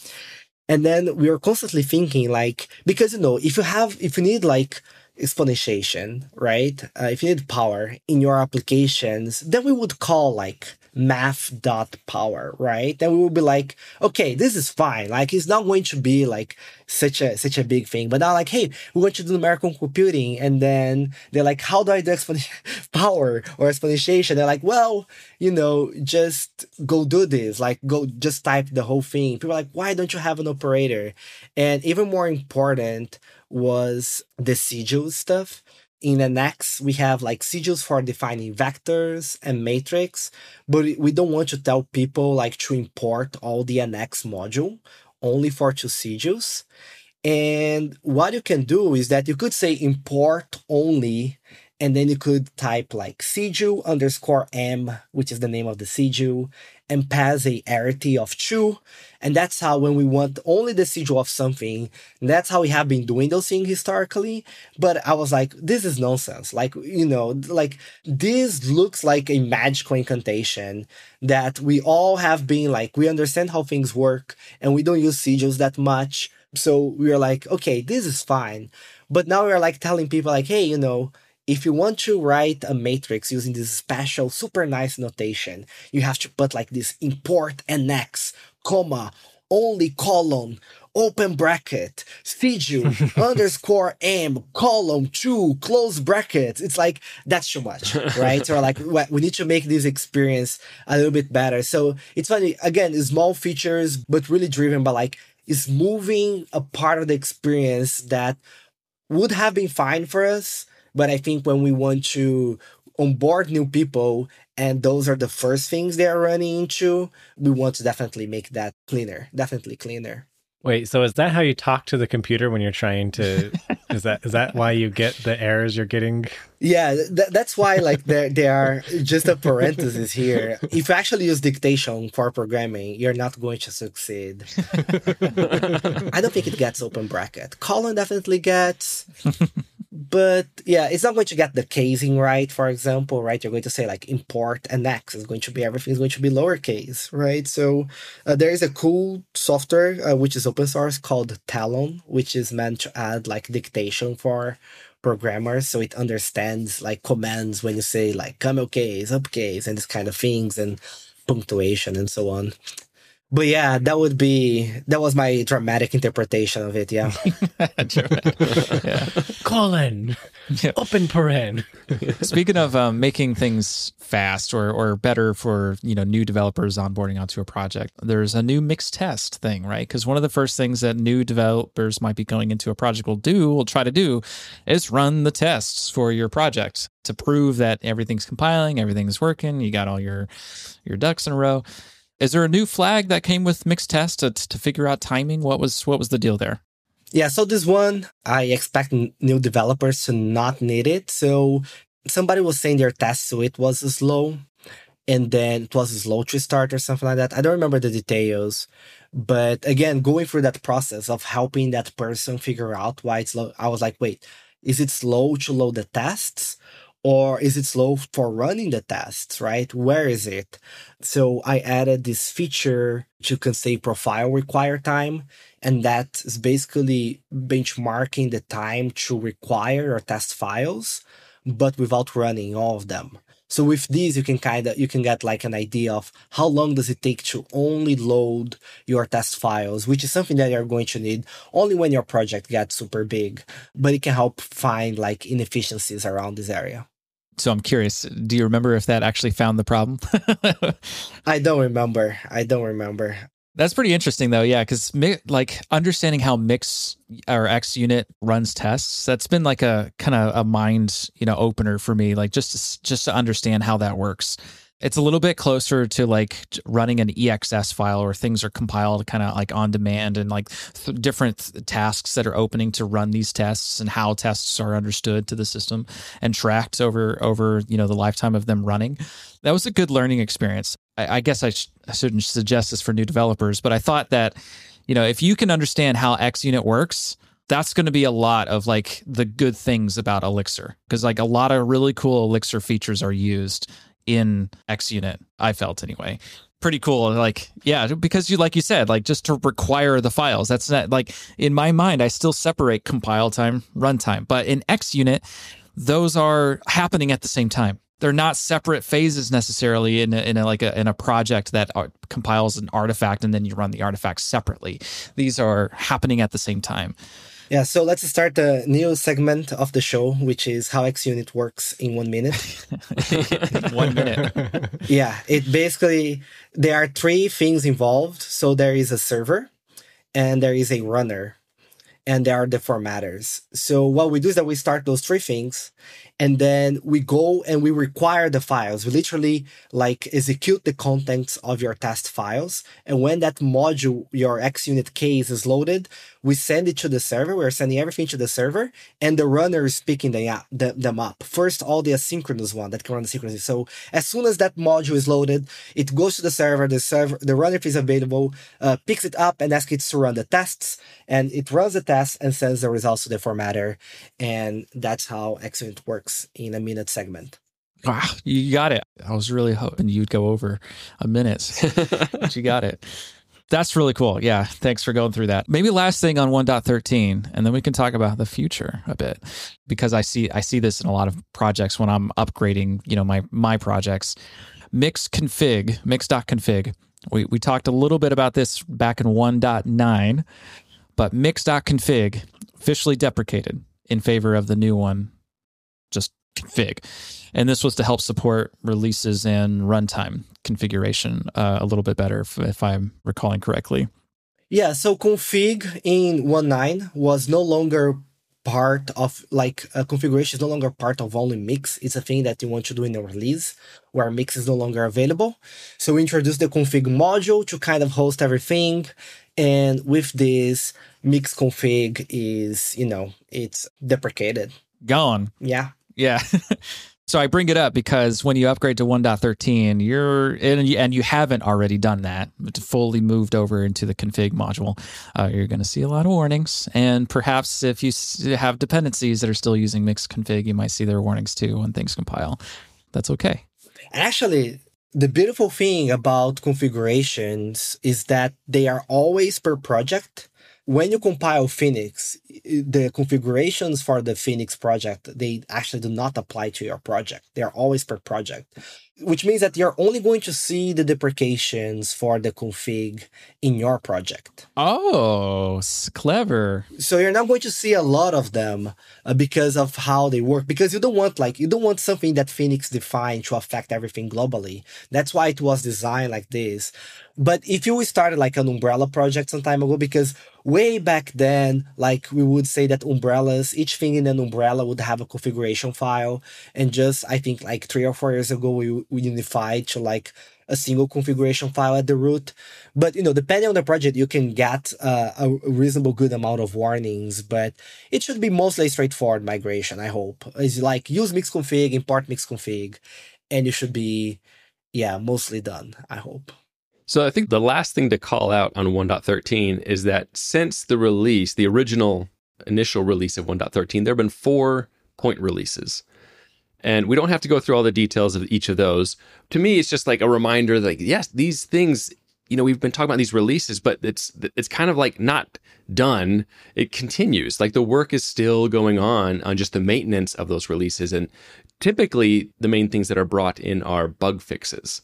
And then we are constantly thinking like, because you know, if you have, if you need like exponentiation, right? Uh, if you need power in your applications, then we would call like math dot power, right? Then we would be like, okay, this is fine. Like it's not going to be like such a such a big thing. But now like, hey, we want to do numerical computing, and then they're like, how do I do exponential power or exponentiation? They're like, well, you know, just go do this. Like go just type the whole thing. People are like, why don't you have an operator? And even more important was the sigil stuff in NX, we have like sigils for defining vectors and matrix, but we don't want to tell people like to import all the NX module only for two sigils. And what you can do is that you could say import only and then you could type like sigil underscore m, which is the name of the sigil, and pass a arity of two. And that's how when we want only the sigil of something, that's how we have been doing those things historically. But I was like, this is nonsense. Like, you know, like this looks like a magical incantation that we all have been like, we understand how things work and we don't use sigils that much. So we are like, okay, this is fine. But now we're like telling people like, hey, you know, if you want to write a matrix using this special, super nice notation, you have to put like this import nx, comma, only colon, open bracket, sigil, underscore m, column, two, close bracket. It's like, that's too much, right? or like, we need to make this experience a little bit better. So it's funny, again, small features, but really driven by like, is moving a part of the experience that would have been fine for us but I think when we want to onboard new people and those are the first things they're running into, we want to definitely make that cleaner, definitely cleaner. Wait, so is that how you talk to the computer when you're trying to? is that is that why you get the errors you're getting? Yeah, th- that's why like there there are just a parenthesis here. If you actually use dictation for programming, you're not going to succeed. I don't think it gets open bracket. Colon definitely gets but yeah, it's not going to get the casing right, for example, right? You're going to say like import and X is going to be everything is going to be lowercase, right? So uh, there is a cool software uh, which is open source called Talon, which is meant to add like dictation for programmers so it understands like commands when you say like camel case, upcase, and this kind of things and punctuation and so on. But yeah, that would be that was my dramatic interpretation of it. Yeah. yeah. Colon. Yeah. Open paren. Speaking of um, making things fast or or better for you know new developers onboarding onto a project, there's a new mix test thing, right? Because one of the first things that new developers might be going into a project will do, will try to do, is run the tests for your project to prove that everything's compiling, everything's working, you got all your your ducks in a row. Is there a new flag that came with mix test to, to figure out timing? What was what was the deal there? Yeah, so this one I expect new developers to not need it. So somebody was saying their test suite was slow, and then it was slow to start or something like that. I don't remember the details, but again, going through that process of helping that person figure out why it's slow, I was like, wait, is it slow to load the tests? Or is it slow for running the tests, right? Where is it? So I added this feature to can say profile require time. And that is basically benchmarking the time to require or test files, but without running all of them. So with these, you can kind of, you can get like an idea of how long does it take to only load your test files, which is something that you're going to need only when your project gets super big, but it can help find like inefficiencies around this area. So I'm curious, do you remember if that actually found the problem? I don't remember. I don't remember. That's pretty interesting though. Yeah, cuz like understanding how mix or ExUnit runs tests, that's been like a kind of a mind, you know, opener for me like just to, just to understand how that works. It's a little bit closer to like running an EXS file where things are compiled kind of like on demand and like th- different th- tasks that are opening to run these tests and how tests are understood to the system and tracked over over you know the lifetime of them running. That was a good learning experience. I, I guess I, sh- I shouldn't suggest this for new developers, but I thought that you know if you can understand how ExUnit works, that's going to be a lot of like the good things about Elixir because like a lot of really cool Elixir features are used in ExUnit, I felt anyway. pretty cool. Like, yeah, because you, like you said, like just to require the files. That's not like in my mind, I still separate compile time, runtime. But in ExUnit, those are happening at the same time. They're not separate phases necessarily in a, in a, like a, in a project that compiles an artifact and then you run the artifact separately. These are happening at the same time. Yeah, so let's start the new segment of the show, which is how ExUnit works in one minute. one minute. yeah, it basically, there are three things involved. So there is a server and there is a runner and there are the formatters. So what we do is that we start those three things and then we go and we require the files. We literally like execute the contents of your test files. And when that module, your ExUnit case is loaded, we send it to the server. We're sending everything to the server and the runner is picking them, them up. First, all the asynchronous one that can run synchronously. So as soon as that module is loaded, it goes to the server, the server, the runner is available, uh, picks it up and asks it to run the tests and it runs the tests and sends the results to the formatter. And that's how ExUnit works in a minute segment. Wow, you got it. I was really hoping you'd go over a minute, but you got it. That's really cool. Yeah, thanks for going through that. Maybe last thing on 1.13 and then we can talk about the future a bit because I see I see this in a lot of projects when I'm upgrading, you know, my my projects. Mix config, mix.config. We we talked a little bit about this back in 1.9, but mix.config officially deprecated in favor of the new one config. And this was to help support releases and runtime configuration uh, a little bit better, if, if I'm recalling correctly. Yeah, so config in 1.9 was no longer part of like a configuration is no longer part of only mix. It's a thing that you want to do in a release where mix is no longer available. So we introduced the config module to kind of host everything. And with this mix config is you know it's deprecated. Gone. Yeah yeah. so I bring it up because when you upgrade to 1.13, you're and you, and you haven't already done that, fully moved over into the config module, uh, you're going to see a lot of warnings. And perhaps if you have dependencies that are still using mix config, you might see their warnings too when things compile. That's okay. Actually, the beautiful thing about configurations is that they are always per project when you compile Phoenix, the configurations for the Phoenix project, they actually do not apply to your project. They are always per project, which means that you're only going to see the deprecations for the config in your project. Oh, clever. So you're not going to see a lot of them uh, because of how they work, because you don't want like, you don't want something that Phoenix defined to affect everything globally. That's why it was designed like this. But if you started like an umbrella project some time ago, because way back then, like we would say that umbrellas, each thing in an umbrella would have a configuration file. And just, I think like three or four years ago, we, unified to like a single configuration file at the root. But, you know, depending on the project, you can get uh, a reasonable good amount of warnings, but it should be mostly straightforward migration, I hope. is like use mixconfig, import mixconfig, and you should be, yeah, mostly done, I hope. So I think the last thing to call out on 1.13 is that since the release, the original initial release of 1.13, there have been four point releases. And we don't have to go through all the details of each of those. To me, it's just like a reminder that, like, yes, these things, you know, we've been talking about these releases, but it's it's kind of like not done. It continues. Like the work is still going on on just the maintenance of those releases. And typically the main things that are brought in are bug fixes.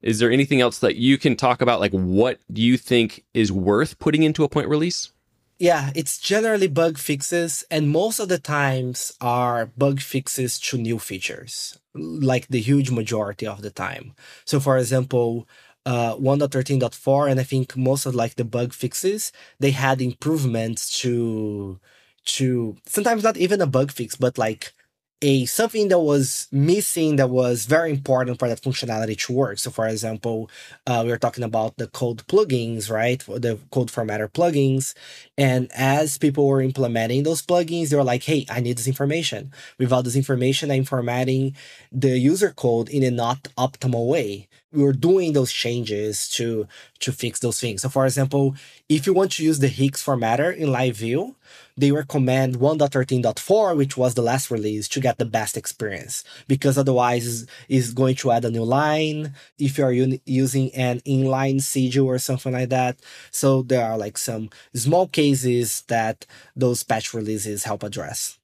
Is there anything else that you can talk about? Like, what you think is worth putting into a point release? Yeah, it's generally bug fixes, and most of the times are bug fixes to new features, like the huge majority of the time. So, for example, uh, 1.13.4, and I think most of like the bug fixes, they had improvements to to sometimes not even a bug fix, but like a something that was missing that was very important for that functionality to work. So, for example, uh, we were talking about the code plugins, right? The code formatter plugins. And as people were implementing those plugins, they were like, hey, I need this information. Without this information, I'm formatting the user code in a not optimal way. We were doing those changes to to fix those things. So for example, if you want to use the HEEx formatter in live view, they recommend 1.13.4, which was the last release, to get the best experience. Because otherwise, is going to add a new line if you're un- using an inline sigil or something like that. So there are like some small cases that those patch releases help address.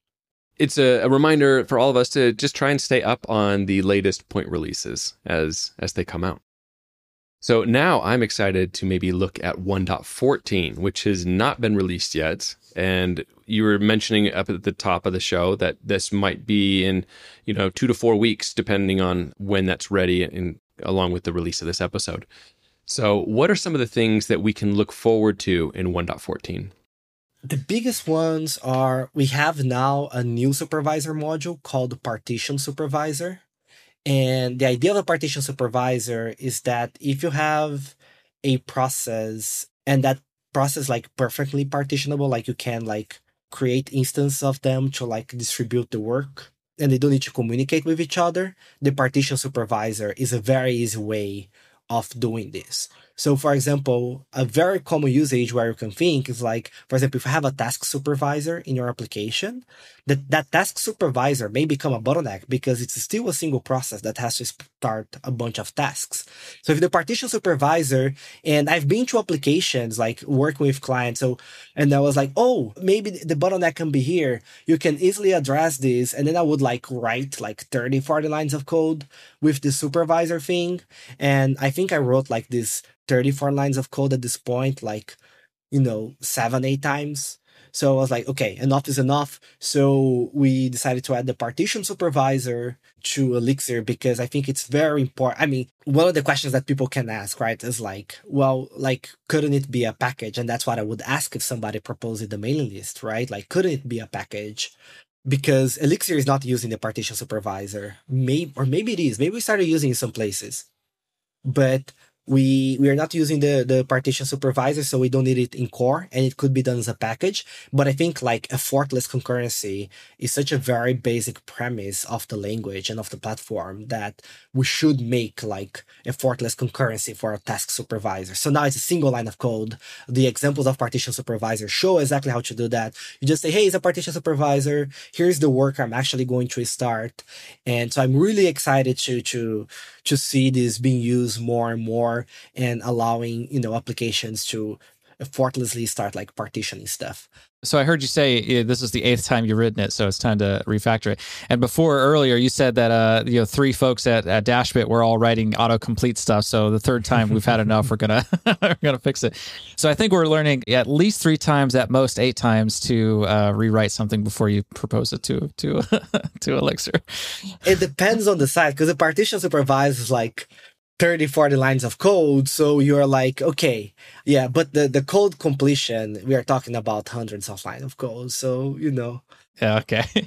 It's a, a reminder for all of us to just try and stay up on the latest point releases as as they come out. So now I'm excited to maybe look at 1.14, which has not been released yet. And you were mentioning up at the top of the show that this might be in, you know, two to four weeks, depending on when that's ready and along with the release of this episode. So what are some of the things that we can look forward to in 1.14? The biggest ones are we have now a new supervisor module called Partition Supervisor. And the idea of a partition supervisor is that if you have a process and that process like perfectly partitionable, like you can like create instance of them to like distribute the work and they don't need to communicate with each other, the partition supervisor is a very easy way of doing this. So, for example, a very common usage where you can think is like, for example, if you have a task supervisor in your application, that, that task supervisor may become a bottleneck because it's still a single process that has to start a bunch of tasks. So if the partition supervisor, and I've been to applications like working with clients, so, and I was like, oh, maybe the bottleneck can be here. You can easily address this. And then I would like write like 30, 40 lines of code with the supervisor thing. And I think I wrote like this 34 lines of code at this point, like, you know, seven, eight times. So I was like, okay, enough is enough. So we decided to add the partition supervisor to Elixir because I think it's very important. I mean, one of the questions that people can ask, right, is like, well, like, couldn't it be a package? And that's what I would ask if somebody proposed the mailing list, right? Like, couldn't it be a package? Because Elixir is not using the partition supervisor. Maybe, or maybe it is. Maybe we started using it some places. But we we are not using the the partition supervisor so we don't need it in core and it could be done as a package. But i think like a effortless concurrency is such a very basic premise of the language and of the platform that we should make like a effortless concurrency for a task supervisor. So now it's a single line of code. The examples of partition supervisor show exactly how to do that. You just say hey it's a partition supervisor. Here's the work i'm actually going to start. And so i'm really excited to to to see this being used more and more and allowing you know applications to effortlessly start like partitioning stuff. So I heard you say yeah, this is the eighth time you've written it, so it's time to refactor it. And before earlier, you said that uh, you know three folks at, at Dashbit were all writing autocomplete stuff. So the third time we've had enough, we're gonna we're gonna fix it. So I think we're learning at least three times, at most eight times, to uh, rewrite something before you propose it to to to Elixir. It depends on the site because the partition supervisor is like 30 40 lines of code so you're like okay yeah but the the code completion we are talking about hundreds of lines of code so you know. Yeah okay.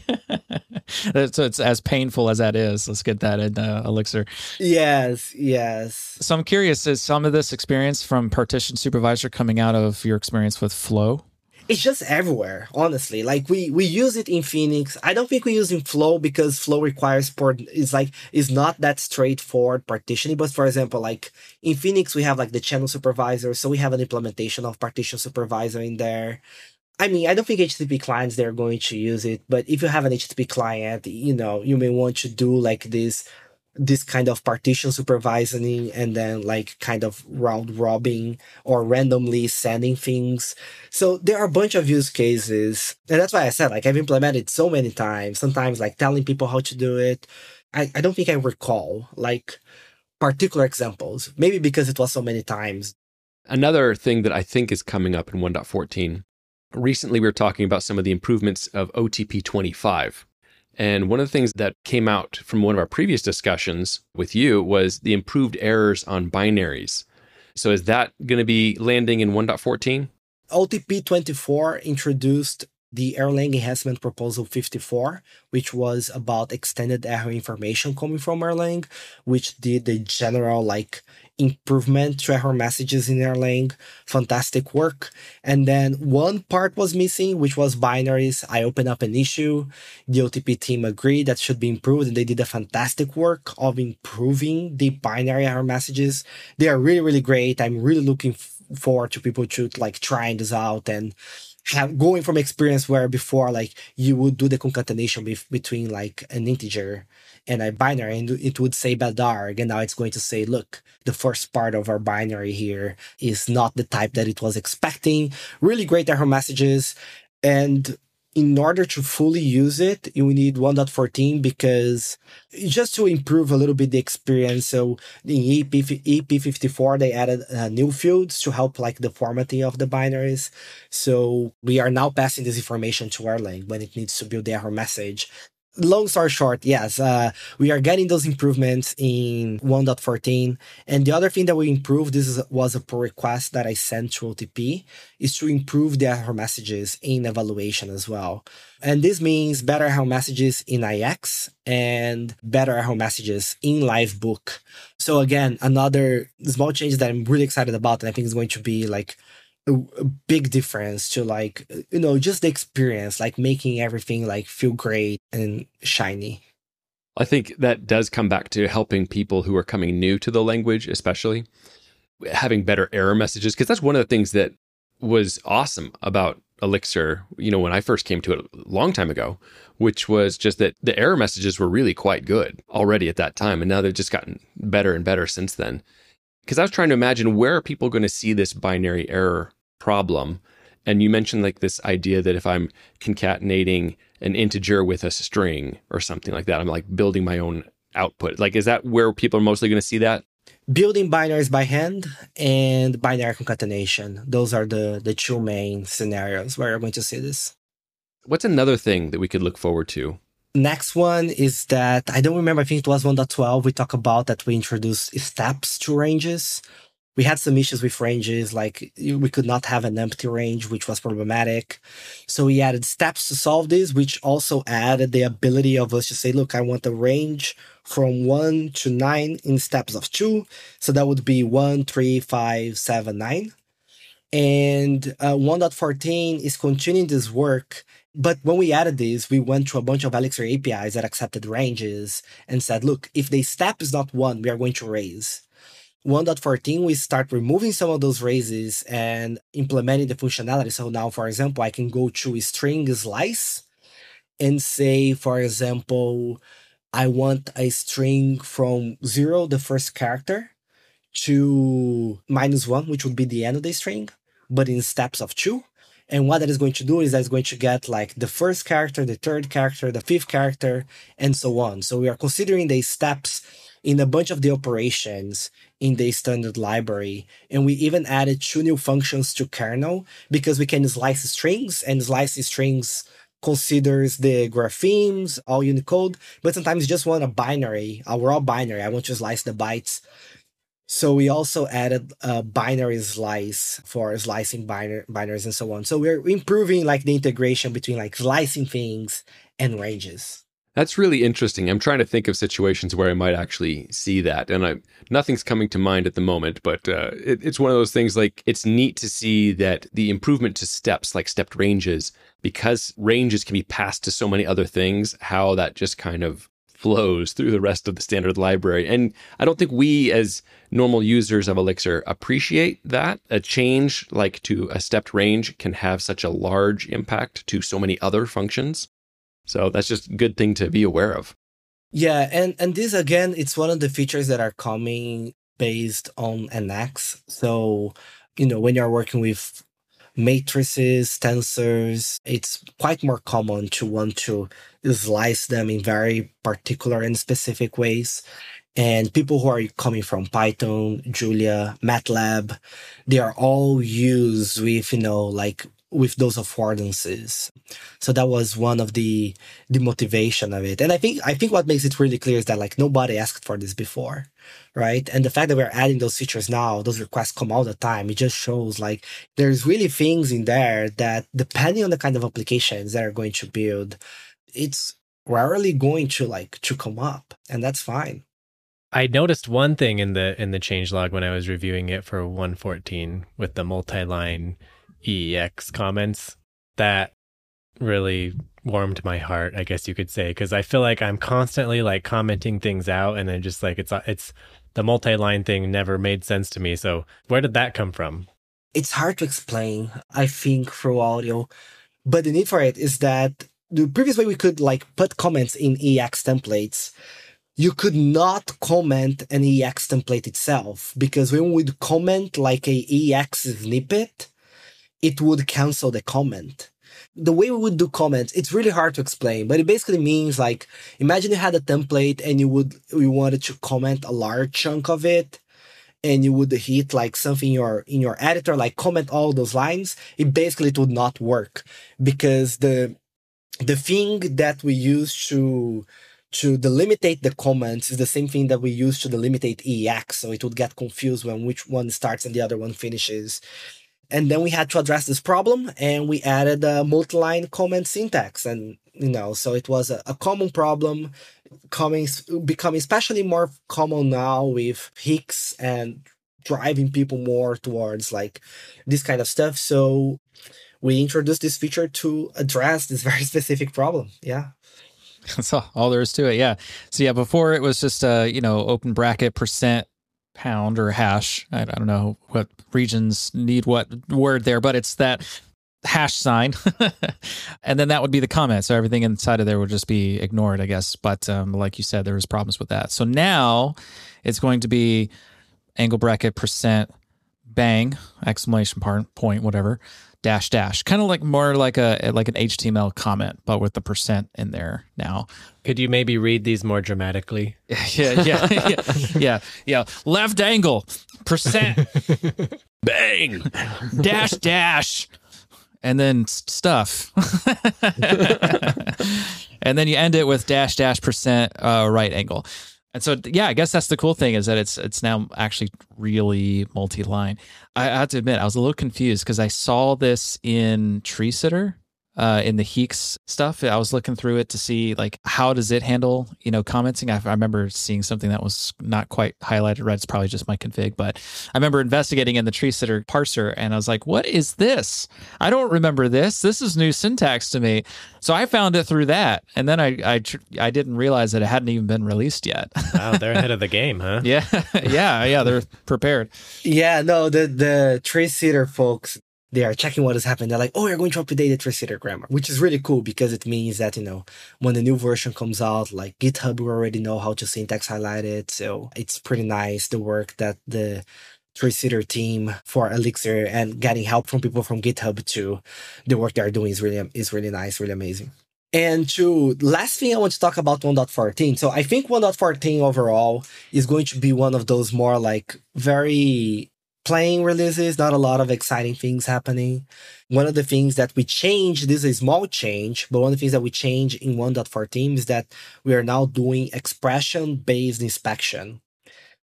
So it's as painful as that is. Let's get that in uh, elixir. Yes yes. So i'm curious is some of this experience from partition supervisor coming out of your experience with flow it's just everywhere honestly. Like we we use it in phoenix. I don't think we use in flow because flow requires port it's like it's not that straightforward partitioning. But for example like in phoenix we have like the channel supervisor so we have an implementation of partition supervisor in there. I mean, I don't think HTTP clients they're going to use it, but if you have an HTTP client, you know, you may want to do like this this kind of partition supervising and then like kind of round robin or randomly sending things. So there are a bunch of use cases. And that's why I said like I've implemented so many times, sometimes like telling people how to do it. I, I don't think I recall like particular examples, maybe because it was so many times. Another thing that I think is coming up in 1.14 recently we were talking about some of the improvements of OTP 25 and one of the things that came out from one of our previous discussions with you was the improved errors on binaries. So is that going to be landing in 1.14? OTP 24 introduced the Erlang Enhancement Proposal 54, which was about extended error information coming from Erlang, which did the general like improvement to error messages in Erlang. Fantastic work. And then one part was missing, which was binaries. I opened up an issue. The OTP team agreed that should be improved, and they did a fantastic work of improving the binary error messages. They are really, really great. I'm really looking forward to people to like trying this out and have going from experience where before like you would do the concatenation be- between like an integer and a binary and it would say badarg and now it's going to say look the first part of our binary here is not the type that it was expecting really great error messages and in order to fully use it, you need 1.14 because just to improve a little bit the experience. So in EP, EP54, they added uh, new fields to help like the formatting of the binaries. So we are now passing this information to Erlang when it needs to build the error message long story short, yes, uh, we are getting those improvements in 1.14. And the other thing that we improved, this is, was a pull request that I sent to OTP, is to improve the error messages in evaluation as well. And this means better error messages in IEx and better error messages in Livebook. So again, another small change that I'm really excited about, and I think is going to be like a, big difference to like you know just the experience like making everything like feel great and shiny. I think that does come back to helping people who are coming new to the language especially having better error messages because that's one of the things that was awesome about elixir you know when i first came to it a long time ago which was just that the error messages were really quite good already at that time and now they've just gotten better and better since then. Because i was trying to imagine where are people going to see this binary error problem. And you mentioned like this idea that if I'm concatenating an integer with a string or something like that, I'm like building my own output. Like, is that where people are mostly going to see that? Building binaries by hand and binary concatenation. Those are the, the two main scenarios where you're going to see this. What's another thing that we could look forward to? Next one is that I don't remember, I think it was 1.12. We talk about that we introduced steps to ranges we had some issues with ranges, like we could not have an empty range, which was problematic. So we added steps to solve this, which also added the ability of us to say, look, I want a range from one to nine in steps of two. So that would be one, three, five, seven, nine. And uh, 1.14 is continuing this work. But when we added this, we went to a bunch of Elixir APIs that accepted ranges and said, look, if the step is not one, we are going to raise. 1.14, we start removing some of those raises and implementing the functionality. So now, for example, I can go to string slice and say, for example, I want a string from zero, the first character, to minus one, which would be the end of the string, but in steps of two. And what that is going to do is that it's going to get like the first character, the third character, the fifth character, and so on. So we are considering the steps in a bunch of the operations in the standard library. And we even added two new functions to kernel because we can slice strings and slice strings considers the graphemes, all Unicode, but sometimes you just want a binary, a raw binary. I want to slice the bytes. So we also added a binary slice for slicing binary, binaries and so on. So we're improving like the integration between like slicing things and ranges. That's really interesting. I'm trying to think of situations where I might actually see that, and I nothing's coming to mind at the moment. But uh, it, it's one of those things. Like it's neat to see that the improvement to steps, like stepped ranges, because ranges can be passed to so many other things. How that just kind of flows through the rest of the standard library. And I don't think we, as normal users of Elixir, appreciate that. A change like to a stepped range can have such a large impact to so many other functions. So that's just a good thing to be aware of. Yeah, and and this again, it's one of the features that are coming based on NX. So, you know, when you're working with matrices, tensors, it's quite more common to want to slice them in very particular and specific ways. And people who are coming from Python, Julia, MATLAB, they are all used with, you know, like with those affordances. So that was one of the the motivation of it. And I think I think what makes it really clear is that like nobody asked for this before. Right. And the fact that we're adding those features now, those requests come all the time, it just shows like there's really things in there that depending on the kind of applications that are going to build, it's rarely going to like to come up. And that's fine. I noticed one thing in the in the changelog when I was reviewing it for 114 with the multi-line EEX comments that really warmed my heart, I guess you could say, because I feel like I'm constantly like commenting things out, and then just like it's uh, it's the multi-line thing never made sense to me. So where did that come from? It's hard to explain, I think, through audio, but the need for it is that the previous way we could like put comments in EEx templates, you could not comment an EEx template itself because when we would comment like a EEx snippet, it would cancel the comment the way we would do comments, it's really hard to explain, but it basically means like imagine you had a template and you would you wanted to comment a large chunk of it and you would hit like something in your in your editor, like comment all those lines, it basically it would not work because the the thing that we use to to delimitate the comments is the same thing that we use to delimitate EEx. So it would get confused when which one starts and the other one finishes. And then we had to address this problem and we added a multi-line comment syntax. And, you know, so it was a, a common problem coming, becoming especially more common now with HEEx and driving people more towards like this kind of stuff. So we introduced this feature to address this very specific problem. Yeah. That's all, all there is to it. Yeah. So yeah, before it was just a, you know, open bracket percent pound or hash. I, I don't know what regions need what word there, but it's that hash sign. And then that would be the comment. So everything inside of there would just be ignored i guess. But um, like you said there was problems with that. So now it's going to be angle bracket percent bang exclamation point whatever dash dash. Kind of like more like a like an html comment but with the percent in there now. Could you maybe read these more dramatically? Yeah yeah yeah yeah yeah. Left angle. Percent. Bang! Dash dash. And then stuff. And then you end it with dash dash percent uh, right angle and so, yeah, I guess that's the cool thing is that it's it's now actually really multi-line. I, I have to admit, I was a little confused because I saw this in Tree Sitter uh, in the HEEx stuff. I was looking through it to see like how does it handle you know commenting. I, I, remember seeing something that was not quite highlighted red. It's probably just my config, but I remember investigating in the tree sitter parser and I was like, what is this? I don't remember this. This is new syntax to me. So I found it through that, and then I I, I didn't realize that it hadn't even been released yet. wow, they're ahead of the game, huh? yeah, yeah, yeah. They're prepared. Yeah, no, the the tree sitter folks they are checking what has happened. They're like, oh, you're going to update the Tree Sitter grammar, which is really cool because it means that, you know, when the new version comes out, like GitHub will already know how to syntax highlight it. So it's pretty nice the work that the Tree Sitter team for Elixir and getting help from people from GitHub to the work they're doing is really, is really nice, really amazing. And to last thing I want to talk about 1.14. So I think 1.14 overall is going to be one of those more like very playing releases, not a lot of exciting things happening. One of the things that we changed, this is a small change, but one of the things that we changed in 1.14 is that we are now doing expression based inspection.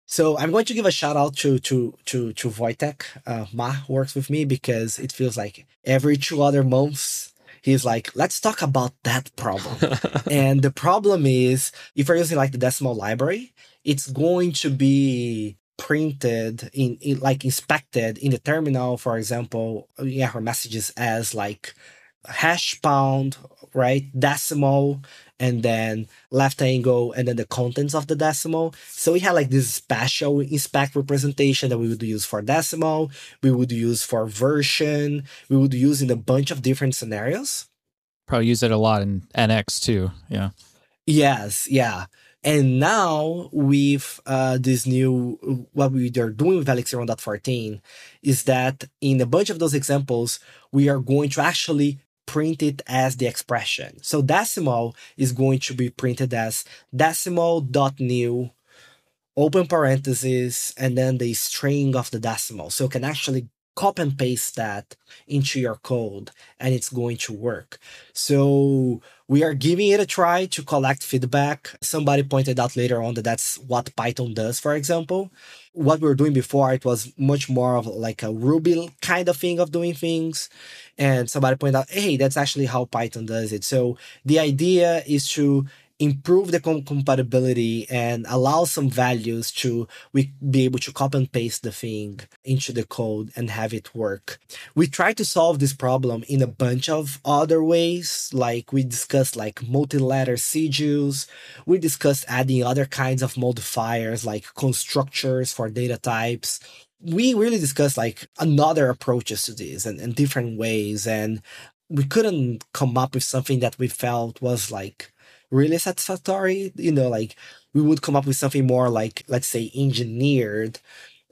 So I'm going to give a shout out to to to to Wojtek. Uh, Mach works with me because it feels like every two other months he's like, let's talk about that problem. and the problem is if you're using like the decimal library, it's going to be printed in, in, like inspected in the terminal for example yeah her messages as like hash pound right decimal and then left angle and then the contents of the decimal. So we had like this special inspect representation that we would use for decimal we would use for version we would use in a bunch of different scenarios. Probably use it a lot in nx too yeah. Yes yeah and now with uh, this new, what we are doing with Elixir 1.14 is that in a bunch of those examples, we are going to actually print it as the expression. So decimal is going to be printed as decimal dot decimal.new open parentheses and then the string of the decimal. So you can actually copy and paste that into your code and it's going to work. So we are giving it a try to collect feedback. Somebody pointed out later on that that's what Python does, for example. What we were doing before, it was much more of like a Ruby kind of thing of doing things. And somebody pointed out, hey, that's actually how Python does it. So the idea is to improve the com- compatibility and allow some values to we be able to copy and paste the thing into the code and have it work. We try to solve this problem in a bunch of other ways, like we discussed like multi-letter sigils. We discussed adding other kinds of modifiers like constructors for data types we really discussed like another approaches to this and, and different ways and we couldn't come up with something that we felt was like really satisfactory. You know, like we would come up with something more like, let's say, engineered.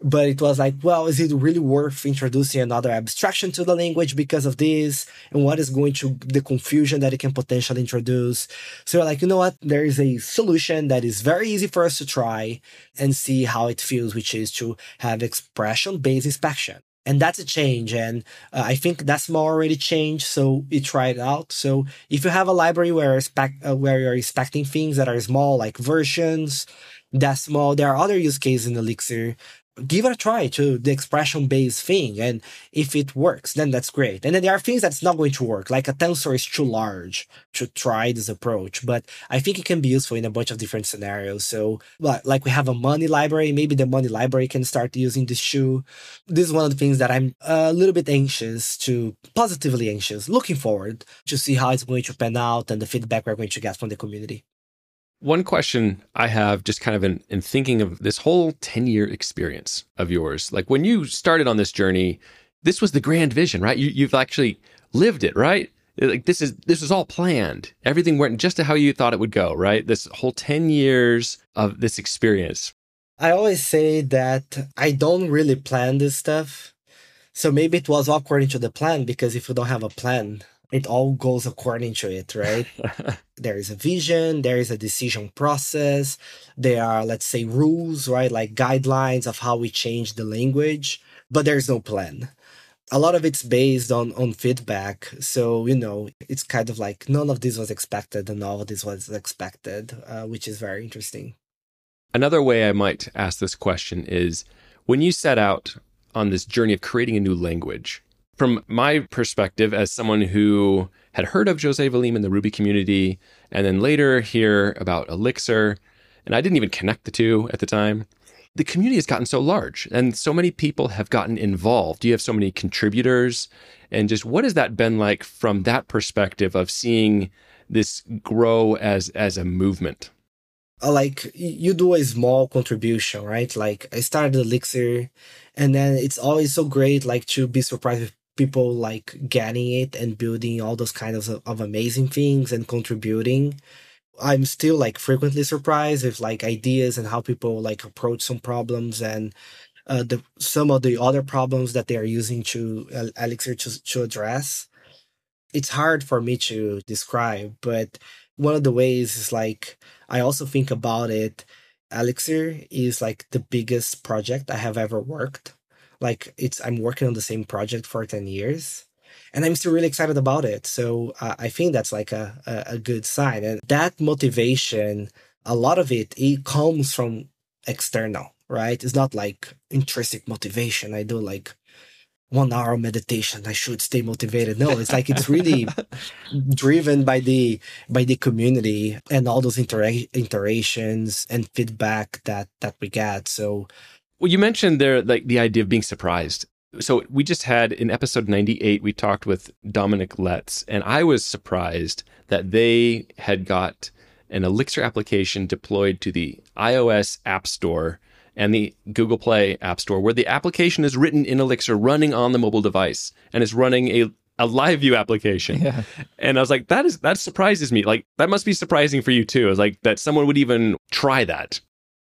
But it was like, well, is it really worth introducing another abstraction to the language because of this? And what is going to the confusion that it can potentially introduce? So, like, you know what? There is a solution that is very easy for us to try and see how it feels, which is to have expression based inspection and that's a change and uh, i think that's more already changed so we tried it out. So if you have a library where, spec, uh, where you're expecting things that are small like versions small there are other use cases in elixir give it a try to the expression based thing. And if it works, then that's great. And then there are things that's not going to work, like a tensor is too large to try this approach. But I think it can be useful in a bunch of different scenarios. So, but like we have a money library, maybe the money library can start using this shoe. This is one of the things that I'm a little bit anxious to, positively anxious, looking forward to see how it's going to pan out and the feedback we're going to get from the community. One question I have just kind of in, in thinking of this whole 10 year experience of yours, like when you started on this journey, this was the grand vision, right? You, you've actually lived it, right? Like this is this was all planned. Everything went just to how you thought it would go, right? This whole 10 years of this experience. I always say that I don't really plan this stuff. So maybe it was according to the plan because if you don't have a plan, it all goes according to it, right? there is a vision, there is a decision process, there are, let's say, rules, right? Like guidelines of how we change the language, but there's no plan. A lot of it's based on on feedback. So, you know, it's kind of like none of this was expected and all of this was expected, uh, which is very interesting. Another way I might ask this question is when you set out on this journey of creating a new language, from my perspective as someone who had heard of Jose Valim in the Ruby community and then later hear about Elixir, and I didn't even connect the two at the time. The community has gotten so large and so many people have gotten involved. You have so many contributors. And just what has that been like from that perspective of seeing this grow as as a movement? Uh, like you do a small contribution, right? Like I started Elixir and then it's always so great like to be surprised with people like getting it and building all those kinds of, of amazing things and contributing i'm still like frequently surprised with like ideas and how people like approach some problems and uh, the some of the other problems that they are using to uh, elixir to, to address. It's hard for me to describe but one of the ways is like i also think about it. Elixir is like the biggest project i have ever worked like it's i'm working on the same project for 10 years and i'm still really excited about it. So uh, i think that's like a, a, a good sign and that motivation a lot of it it comes from external right? It's not like intrinsic motivation. I do like one hour meditation i should stay motivated. No it's like it's really driven by the by the community and all those intera- iterations and feedback that that we get. So well, you mentioned there like the idea of being surprised. So we just had in episode 98, we talked with Dominic Letz, and I was surprised that they had got an Elixir application deployed to the iOS App Store and the Google Play App Store, where the application is written in Elixir running on the mobile device and is running a a live view application. Yeah. And I was like, that is that surprises me. Like that must be surprising for you too. I was like that someone would even try that.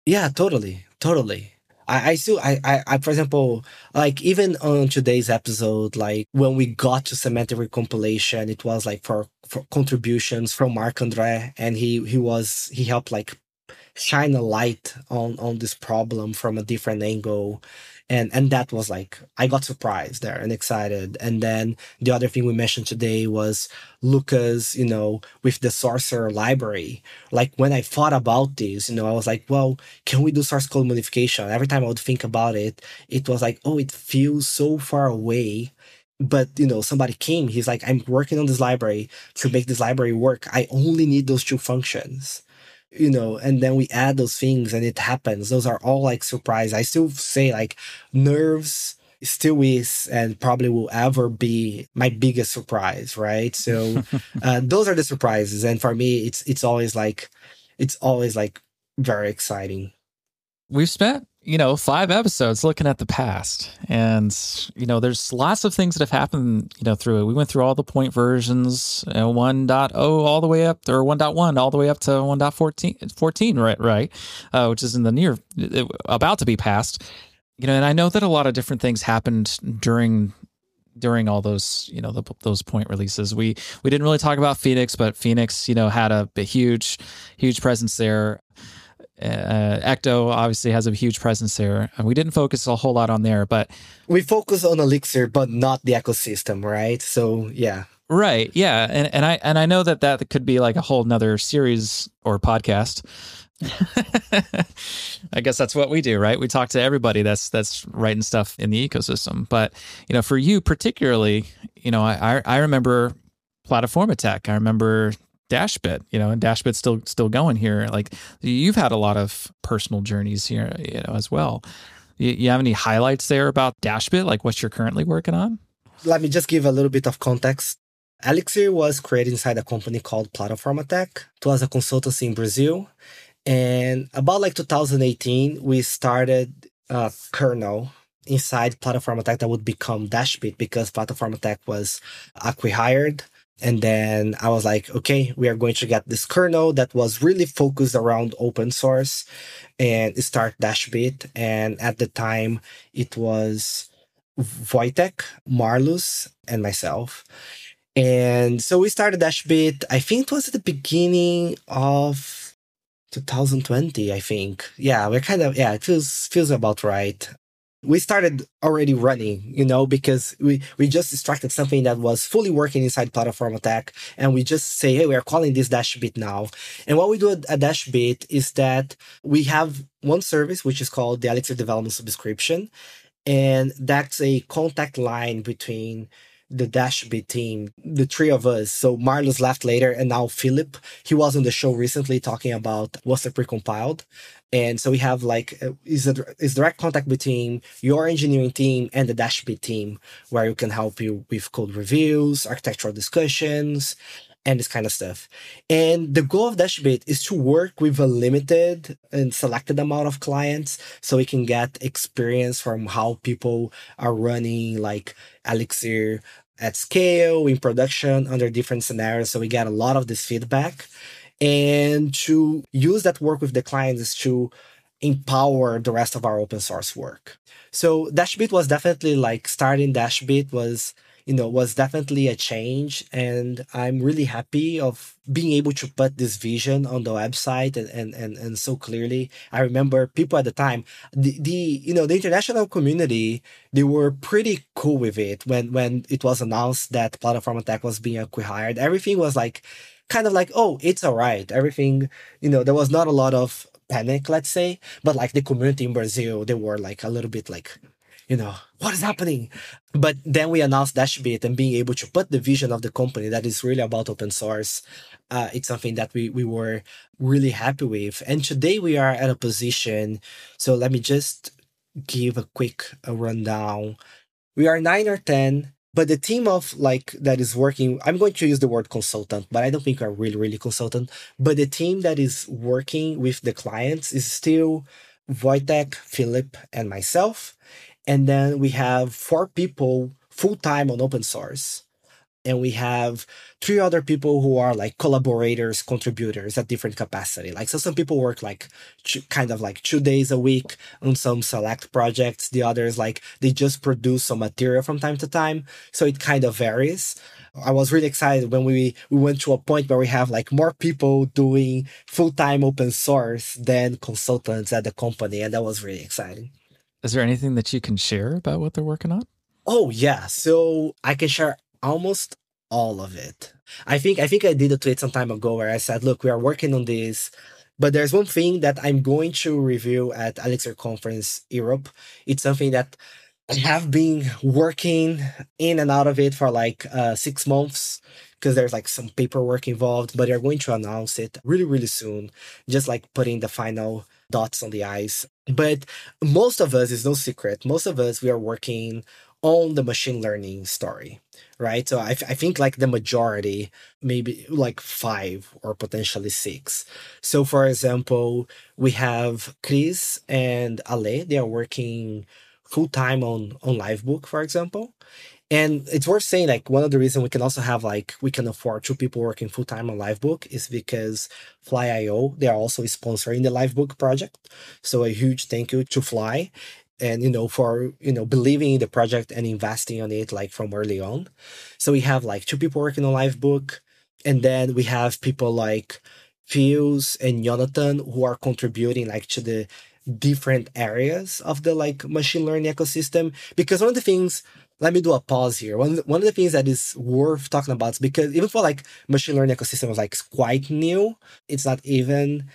Yeah, totally. Totally. I, I still, I, I, I, for example, like even on today's episode, like when we got to semantic recompilation, it was like for, for contributions from Marc-André, and he, he was, he helped like shine a light on, on this problem from a different angle. And and that was like i got surprised there and excited. And then the other thing we mentioned today was lucas you know with the Sourceror library. Like when i thought about this you know i was like well can we do source code modification? Every time i would think about it it was like oh it feels so far away. But you know somebody came he's like i'm working on this library. To make this library work i only need those two functions you know and then we add those things and it happens. Those are all like surprise. I still say like nerves still is and probably will ever be my biggest surprise right? So uh, those are the surprises. And for me it's it's always like it's always like very exciting. We've spent you know five episodes looking at the past and you know there's lots of things that have happened you know through it we went through all the point versions uh, 1.0 all the way up or 1.1 all the way up to 1.14 14 right right uh, which is in the near about to be passed you know, and I know that a lot of different things happened during during all those you know the, those point releases. We we didn't really talk about Phoenix, but Phoenix you know had a, a huge huge presence there. Uh, Ecto obviously has a huge presence there, and we didn't focus a whole lot on there, but we focus on Elixir, but not the ecosystem, right? So yeah, right, yeah, and and I and I know that that could be like a whole nother series or podcast I guess that's what we do, right? We talk to everybody that's that's writing stuff in the ecosystem. But you know, for you particularly, you know, I I remember Plataformatec. I remember Dashbit, you know, and Dashbit's still still going here. Like you've had a lot of personal journeys here, you know, as well. You, you have any highlights there about Dashbit, like what you're currently working on? Let me just give a little bit of context. Elixir was created inside a company called Plataformatec. It was a consultancy in Brazil and about like 2018, we started a kernel inside Plataformatec that would become Dashbit because Plataformatec was acquired. And then I was like, okay, we are going to get this kernel that was really focused around open source and start Dashbit. And at the time, it was Wojtek, Marlus, and myself. And so we started Dashbit. I think it was at the beginning of 2020, I think. Yeah, we're kind of yeah, it feels feels about right. We started already running, you know, because we we just extracted something that was fully working inside Plataformatec. and we just say, hey, we are calling this Dashbit now. And what we do at, at Dashbit is that we have one service which is called the Elixir Development Subscription, and that's a contact line between the Dashbit team, the three of us. So Marlus left later, and now Philip. He was on the show recently talking about what's the precompiled. And so we have like uh, is a is direct contact between your engineering team and the Dashbit team, where you can help you with code reviews, architectural discussions, and this kind of stuff. And the goal of Dashbit is to work with a limited and selected amount of clients so we can get experience from how people are running like Elixir at scale, in production, under different scenarios. So we get a lot of this feedback. And to use that work with the clients is to empower the rest of our open source work. So Dashbit was definitely like starting Dashbit was you know, was definitely a change. And I'm really happy of being able to put this vision on the website and, and, and, and so clearly. I remember people at the time, the, the, you know, the international community, they were pretty cool with it when, when it was announced that Plataformatec was being acquired. Everything was like, kind of like, oh, it's all right. Everything, you know, there was not a lot of panic, let's say, but like the community in Brazil, they were like a little bit like, you know, what is happening? But then we announced Dashbit and being able to put the vision of the company that is really about open source. Uh, it's something that we, we were really happy with. And today we are at a position. So let me just give a quick a rundown. We are nine or 10 but the team of like that is working i'm going to use the word consultant but i don't think we're really really consultant but the team that is working with the clients is still Wojtek, Philip, and myself. And then we have four people full time on open source. And we have three other people who are like collaborators, contributors at different capacity. Like, so some people work like two, kind of like two days a week on some select projects. The others, like, they just produce some material from time to time. So it kind of varies. I was really excited when we, we went to a point where we have like more people doing full time open source than consultants at the company. And that was really exciting. Is there anything that you can share about what they're working on? Oh yeah, so I can share almost all of it. I think I think I did a tweet some time ago where I said, "Look, we are working on this." But there's one thing that I'm going to review at Elixir Conference Europe. It's something that I have been working in and out of it for like uh, six months because there's like some paperwork involved, but they're going to announce it really, really soon, just like putting the final dots on the i's. But most of us is no secret. Most of us, we are working on the machine learning story, right? So I, I think like the majority, maybe like five or potentially six. So for example, we have Chris and Ale, they are working full time on on Livebook, for example. And it's worth saying, like, one of the reasons we can also have, like, we can afford two people working full time on Livebook is because Fly.io, they are also sponsoring the Livebook project. So a huge thank you to Fly and, you know, for, you know, believing in the project and investing on it, like, from early on. So we have, like, two people working on Livebook. And then we have people like Fields and Jonatan who are contributing, like, to the different areas of the like machine learning ecosystem because one of the things let me do a pause here. One, one of the things that is worth talking about is because even for like machine learning ecosystem is like quite new it's not even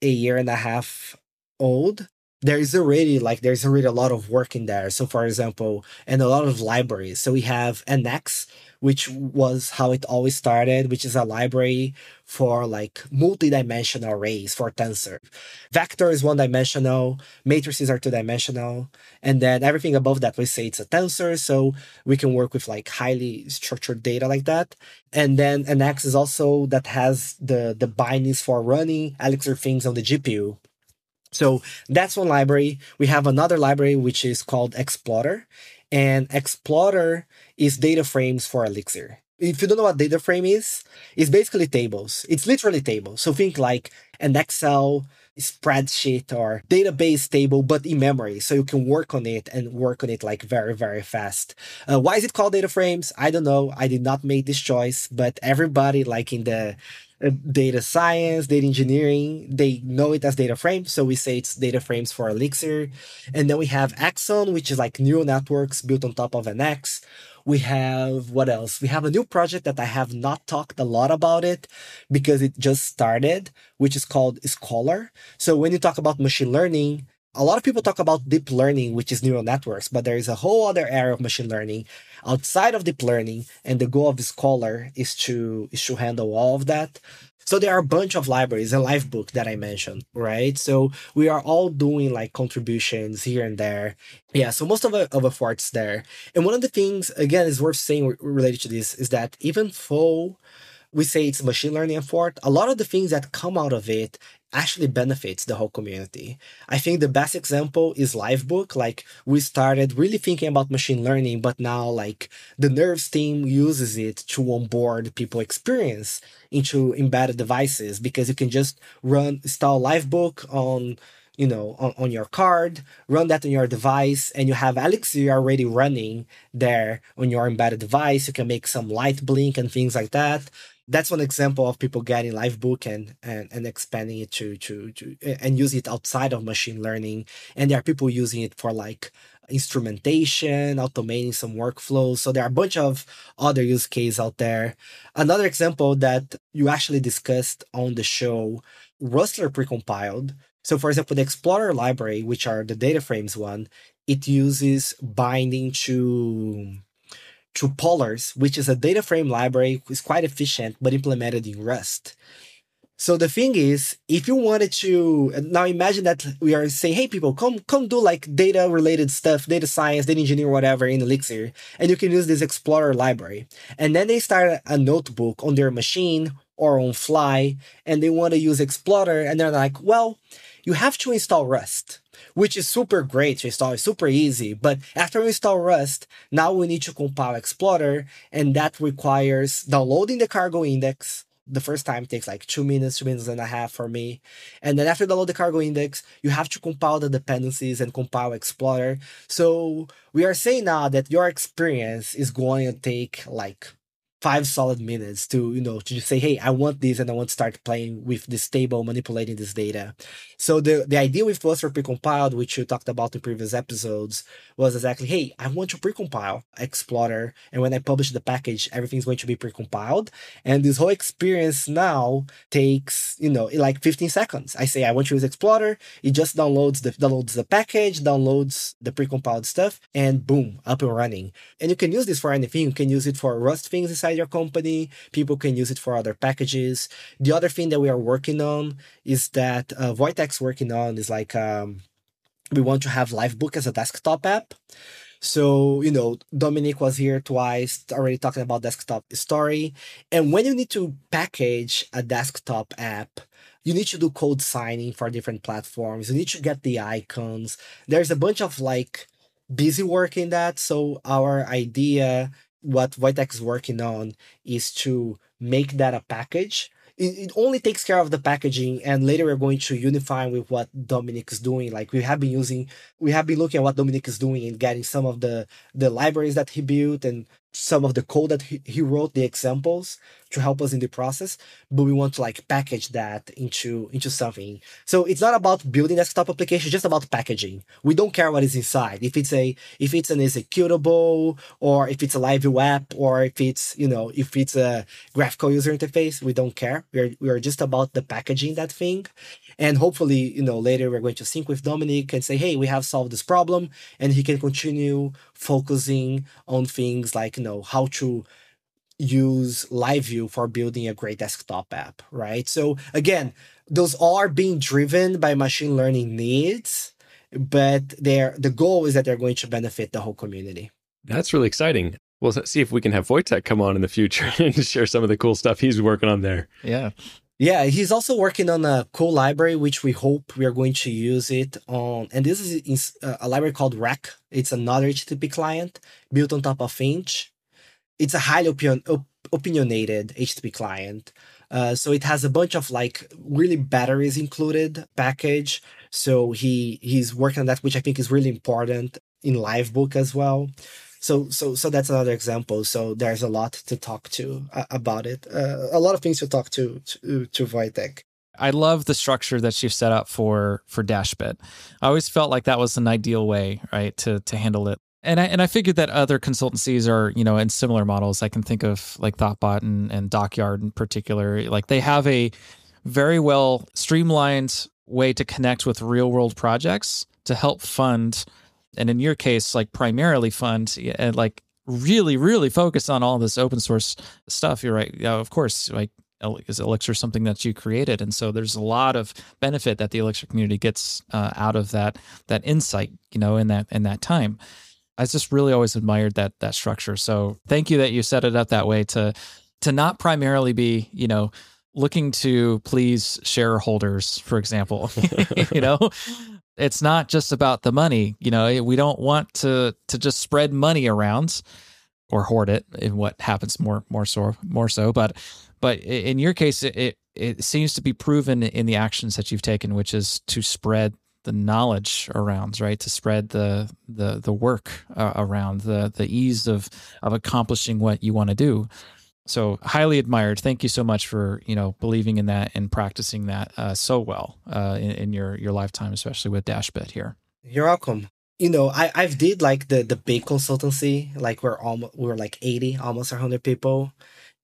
a year and a half old there is already like there's already a lot of work in there. So for example and a lot of libraries. So we have nx which was how it always started, which is a library for like multi-dimensional arrays for tensor. Vector is one dimensional, matrices are two dimensional, and then everything above that we say it's a tensor, so we can work with like highly structured data like that. And then Nx is also that has the the bindings for running Elixir things on the GPU. So that's one library. We have another library which is called Explorer, and Explorer is data frames for Elixir. If you don't know what data frame is, it's basically tables. It's literally tables. So think like an Excel spreadsheet or database table, but in memory. So you can work on it and work on it like very, very fast. Uh, why is it called data frames? I don't know. I did not make this choice, but everybody like in the Uh, data science, data engineering, they know it as data frames. So we say it's data frames for Elixir. And then we have Axon, which is like neural networks built on top of NX. We have what else? We have a new project that I have not talked a lot about it because it just started, which is called Scholar. So when you talk about machine learning, a lot of people talk about deep learning, which is neural networks, but there is a whole other area of machine learning outside of deep learning, and the goal of Scholar is to is to handle all of that. So there are a bunch of libraries, a Livebook that I mentioned, right? So we are all doing like contributions here and there. Yeah, so most of, of efforts there. And one of the things, again, is worth saying related to this is that even though we say it's machine learning effort, a lot of the things that come out of it actually benefits the whole community. I think the best example is Livebook. Like we started really thinking about machine learning, but now like the Nerves team uses it to onboard people experience into embedded devices because you can just run install Livebook on you know on, on your card run that on your device and you have elixir already running there on your embedded device you can make some light blink and things like that that's one example of people getting Livebook and, and and expanding it to to to and use it outside of machine learning. And there are people using it for like instrumentation automating some workflows. So there are a bunch of other use cases out there. Another example that you actually discussed on the show rustler precompiled. So for example the explorer library which are the data frames one it uses binding to to Polars, which is a data frame library, is quite efficient but implemented in Rust. So the thing is, if you wanted to now imagine that we are saying, hey people, come come do like data related stuff, data science, data engineer, whatever in Elixir, and you can use this Explorer library. And then they start a notebook on their machine or on fly, and they want to use Explorer, and they're like, well, you have to install Rust which is super great to install, it's super easy. But after we install Rust, now we need to compile Explorer, and that requires downloading the cargo index. The first time takes like two minutes, two minutes and a half for me. And then after download the cargo index, you have to compile the dependencies and compile Explorer. So we are saying now that your experience is going to take like five solid minutes to you know to just say hey i want this and i want to start playing with this table manipulating this data. So the the idea with Rustler precompiled which you talked about in previous episodes was exactly hey i want to precompile explorer and when i publish the package everything's going to be precompiled. And this whole experience now takes you know like 15 seconds. I say i want to use explorer. It just downloads the downloads the package downloads the precompiled stuff and boom up and running. And you can use this for anything. You can use it for rust things inside inside your company. People can use it for other packages. The other thing that we are working on is that uh, Wojtek's working on is like um, we want to have Livebook as a desktop app. So, you know, Dominic was here twice already talking about desktop story. And when you need to package a desktop app, you need to do code signing for different platforms. You need to get the icons. There's a bunch of like busy work in that. So our idea what Wojtek is working on is to make that a package. It, it, only takes care of the packaging, and later we're going to unify with what Dominic is doing. Like we have been using, we have been looking at what Dominic is doing and getting some of the the libraries that he built and some of the code that he, he wrote, the examples to help us in the process. But we want to like package that into into something. So it's not about building desktop application, just about packaging. We don't care what is inside. If it's a if it's an executable or if it's a live app or if it's you know if it's a graphical user interface, we don't care. We're we are just about the packaging that thing. And hopefully, you know, later we're going to sync with Dominic and say, hey, we have solved this problem. And he can continue focusing on things like, you know, how to use live view for building a great desktop app, right? So again, those are being driven by machine learning needs, but they're the goal is that they're going to benefit the whole community. That's really exciting. We'll see if we can have Wojtek come on in the future and share some of the cool stuff he's working on there. Yeah. Yeah, he's also working on a cool library, which we hope we are going to use it on. And this is a library called Req. It's another HTTP client built on top of Finch. It's a highly opinion, op- opinionated HTTP client. Uh, so it has a bunch of like really batteries included package. So he he's working on that, which I think is really important in Livebook as well so so so that's another example so there's a lot to talk to uh, about it uh, a lot of things to talk to to, to Wojtek. I love the structure that you've set up for for Dashbit. I always felt like that was an ideal way, right, to to handle it. And I and I figured that other consultancies are, you know, in similar models. I can think of like Thoughtbot and, and Dockyard in particular. Like they have a very well streamlined way to connect with real world projects to help fund and in your case, like primarily fund and like really, really focus on all this open source stuff. You're right. Yeah, of course, like is Elixir something that you created, and so there's a lot of benefit that the Elixir community gets uh, out of that that insight, you know, in that in that time. I just really always admired that that structure. So thank you that you set it up that way to to not primarily be, you know, looking to please shareholders, for example, you know, it's not just about the money. You know, we don't want to to just spread money around or hoard it in what happens more more so more so. But but in your case, it it, it seems to be proven in the actions that you've taken, which is to spread the knowledge around, right? To spread the the the work uh, around, the the ease of of accomplishing what you want to do. So highly admired. Thank you so much for you know believing in that and practicing that uh, so well uh, in, in, your your lifetime, especially with Dashbit here. You're welcome. You know, I I've did like the the big consultancy, like we're almost we're like eighty, almost hundred people,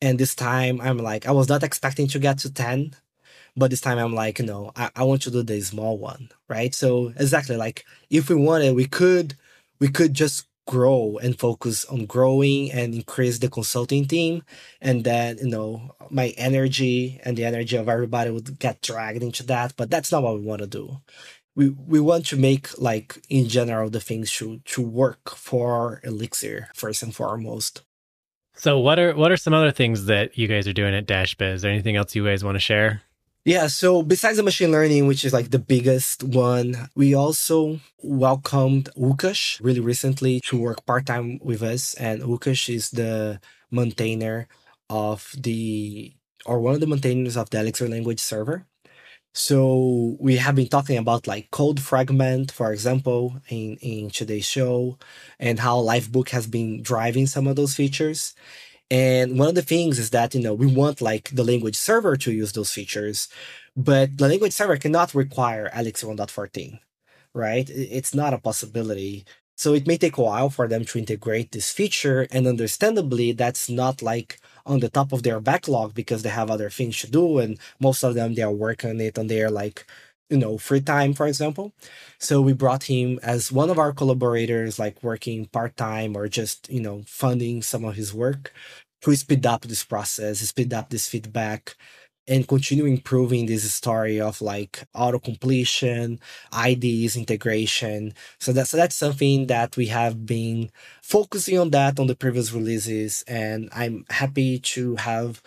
and this time I'm like I was not expecting to get to ten, but this time I'm like, you know, I, I want to do the small one, right? So exactly like if we wanted, we could we could just grow and focus on growing and increase the consulting team and then you know my energy and the energy of everybody would get dragged into that but that's not what we want to do. We we want to make like in general the things to to work for elixir first and foremost. So what are what are some other things that you guys are doing at dashbit is there anything else you guys want to share yeah, so besides the machine learning, which is like the biggest one, we also welcomed Łukasz really recently to work part time with us. And Łukasz is the maintainer of the, or one of the maintainers of the Elixir language server. So we have been talking about like code fragment, for example, in, in today's show, and how Livebook has been driving some of those features. And one of the things is that, you know, we want like the language server to use those features, but the language server cannot require Elixir 1.14, right? It's not a possibility. So it may take a while for them to integrate this feature. And understandably, that's not like on the top of their backlog because they have other things to do. And most of them, they are working on it on their like, you know, free time, for example. So we brought him as one of our collaborators, like working part time or just, you know, funding some of his work to speed up this process, speed up this feedback, and continue improving this story of like auto completion, IDs integration. So that's so that's something that we have been focusing on that on the previous releases, and I'm happy to have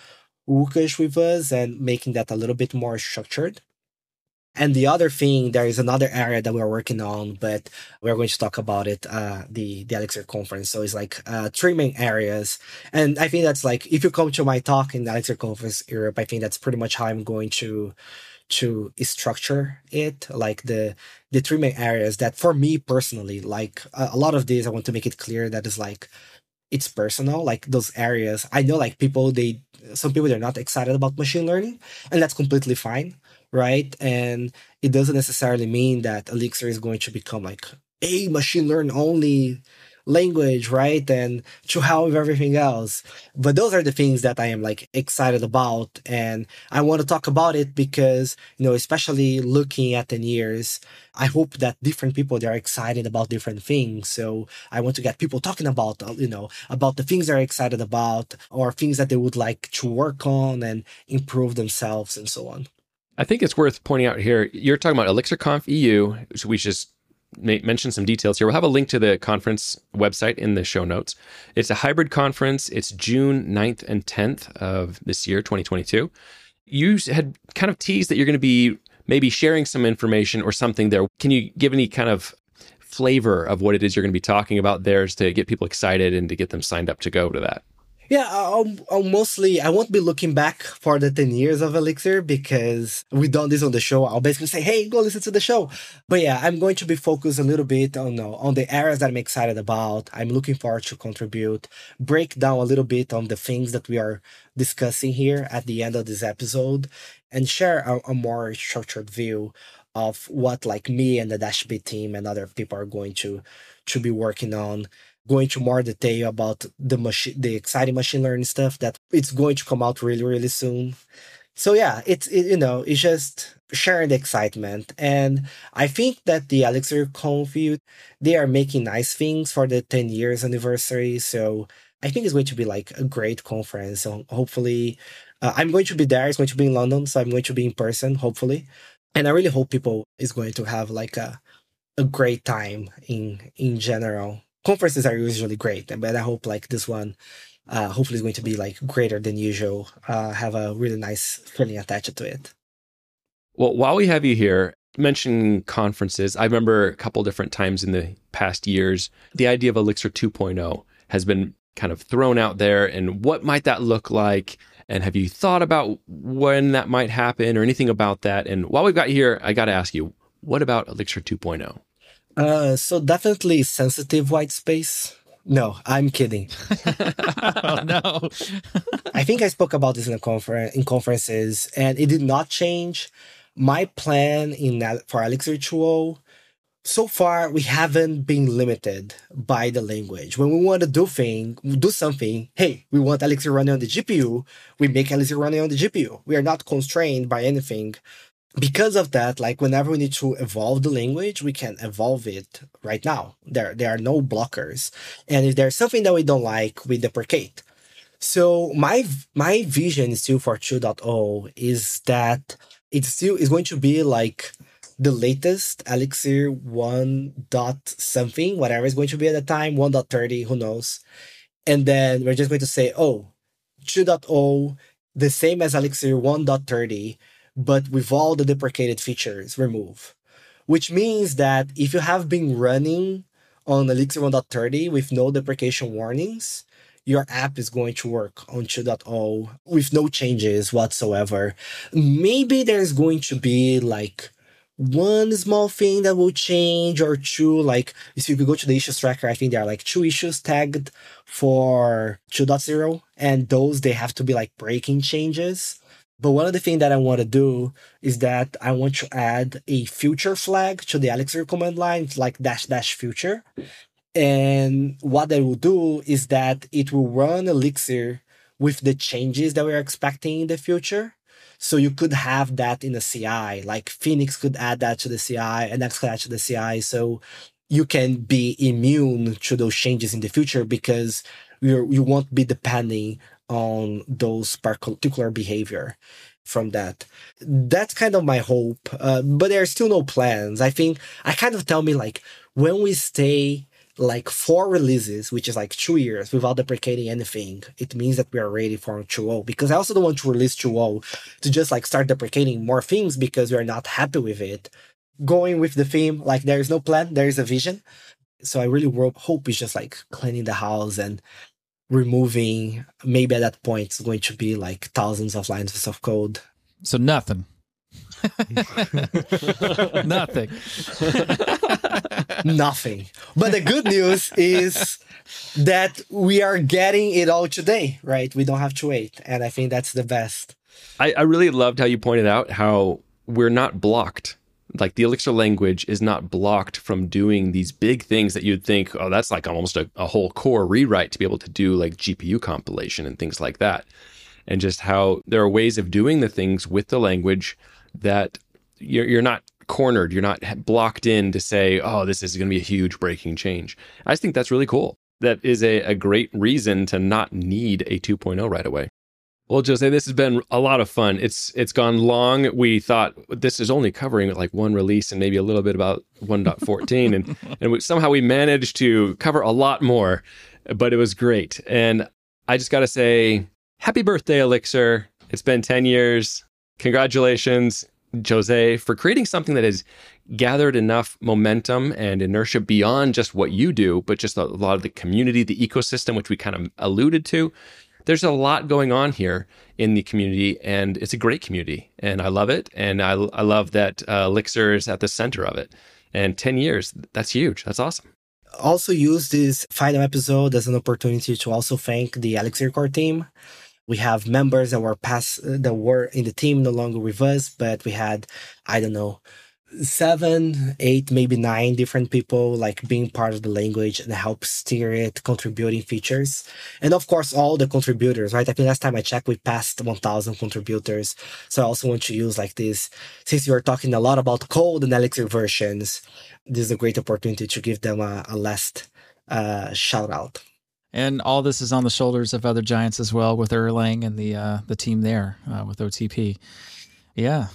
Łukasz with us and making that a little bit more structured. And the other thing, there is another area that we're working on, but we're going to talk about it, uh, the, the Elixir conference. So it's like, uh, three main areas. And I think that's like, if you come to my talk in the Elixir conference Europe, I think that's pretty much how I'm going to, to structure it. Like the, the three main areas that for me personally, like a, a lot of these, I want to make it clear that is like, it's personal, like those areas. I know like people, they, some people, they're not excited about machine learning and that's completely fine right? And it doesn't necessarily mean that Elixir is going to become like a machine learn only language, right? And to with everything else. But those are the things that I am like excited about. And I want to talk about it because, you know, especially looking at 10 years, I hope that different people, they're excited about different things. So I want to get people talking about, uh, you know, about the things they're excited about or things that they would like to work on and improve themselves and so on. I think it's worth pointing out here. You're talking about ElixirConf EU. So we just mention some details here. We'll have a link to the conference website in the show notes. It's a hybrid conference. It's June 9th and 10th of this year, 2022. You had kind of teased that you're going to be maybe sharing some information or something there. Can you give any kind of flavor of what it is you're going to be talking about there to get people excited and to get them signed up to go to that? Yeah, I'll, I'll, mostly I won't be looking back for the ten years of Elixir because we've done this on the show. I'll basically say, "Hey, go listen to the show." But yeah, I'm going to be focused a little bit on on the areas that I'm excited about. I'm looking forward to contribute, break down a little bit on the things that we are discussing here at the end of this episode, and share a, a more structured view of what like me and the Dashbit team and other people are going to to be working on go into more detail about the machine, the exciting machine learning stuff that it's going to come out really, really soon. So yeah, it's it, you know it's just sharing the excitement, and I think that the Elixir Conf they are making nice things for the 10 years anniversary. So I think it's going to be like a great conference. So hopefully, uh, I'm going to be there. It's going to be in London, so I'm going to be in person. Hopefully, and I really hope people is going to have like a a great time in in general conferences are usually great, but I hope like this one, uh, hopefully is going to be like greater than usual. Uh, have a really nice feeling attached to it. Well, while we have you here, mentioning conferences, I remember a couple different times in the past years, the idea of Elixir 2.0 has been kind of thrown out there. And what might that look like? And have you thought about when that might happen or anything about that? And while we've got here, I got to ask you, what about Elixir 2.0? Uh, so definitely sensitive white space. No, I'm kidding. oh no. I think I spoke about this in a conference in conferences, and it did not change. My plan in that for Elixir 2.0, so far we haven't been limited by the language. When we want to do thing, do something, hey, we want Elixir running on the GPU, we make Elixir running on the GPU. We are not constrained by anything because of that, like whenever we need to evolve the language, we can evolve it right now. There, there are no blockers. And if there's something that we don't like, we deprecate. So my, my vision still for 2.0 is that it still is going to be like the latest Elixir 1 dot something, whatever is going to be at the time, 1.30, who knows. And then we're just going to say, oh, 2.0, the same as Elixir 1.30, but with all the deprecated features removed. Which means that if you have been running on Elixir 1.30 with no deprecation warnings, your app is going to work on 2.0 with no changes whatsoever. Maybe there's going to be like one small thing that will change or two. Like, if you go to the issues tracker, I think there are like two issues tagged for 2.0, and those they have to be like breaking changes. But one of the things that I want to do is that I want to add a future flag to the Elixir command line, like dash dash future. And what that will do is that it will run Elixir with the changes that we're expecting in the future. So you could have that in the CI, like Phoenix could add that to the CI and Nx could add to the CI. So you can be immune to those changes in the future because you you won't be depending on those particular behavior from that. That's kind of my hope. Uh, but there are still no plans. I think I kind of tell me like when we stay like four releases, which is like two years without deprecating anything, it means that we are ready for 2.0. Because I also don't want to release 2.0 to just like start deprecating more things because we are not happy with it. Going with the theme, like there is no plan, there is a vision. So I really hope it's just like cleaning the house and removing. Maybe at that point it's going to be like thousands of lines of code. So nothing. Nothing. Nothing. But the good news is that we are getting it all today, right? We don't have to wait. And I think that's the best. I, I really loved how you pointed out how we're not blocked. Like the Elixir language is not blocked from doing these big things that you'd think, oh, that's like almost a, a whole core rewrite to be able to do like GPU compilation and things like that. And just how there are ways of doing the things with the language that you're, you're not cornered, you're not blocked in to say, oh, this is going to be a huge breaking change. I just think that's really cool. That is a, a great reason to not need a 2.0 right away. Well, Jose, this has been a lot of fun. It's it's gone long. We thought this is only covering like one release and maybe a little bit about 1.14, and and we, somehow we managed to cover a lot more. But it was great, and I just got to say, happy birthday, Elixir! It's been 10 years congratulations, Jose, for creating something that has gathered enough momentum and inertia beyond just what you do, but just a lot of the community, the ecosystem, which we kind of alluded to. There's a lot going on here in the community, and it's a great community, and I love it. And I, I love that uh, Elixir is at the center of it. And 10 years, that's huge. That's awesome also use this final episode as an opportunity to also thank the Elixir core team we have members that were past that were in the team no longer with us, but we had I don't know seven, eight, maybe nine different people like being part of the language and help steer it, contributing features. And of course, all the contributors, right? I think last time I checked, we passed 1000 contributors. So I also want to use like this, since you are talking a lot about code and Elixir versions, this is a great opportunity to give them a, a last uh, shout out. And all this is on the shoulders of other giants as well, with Erlang and the uh, the team there uh, with OTP. Yeah.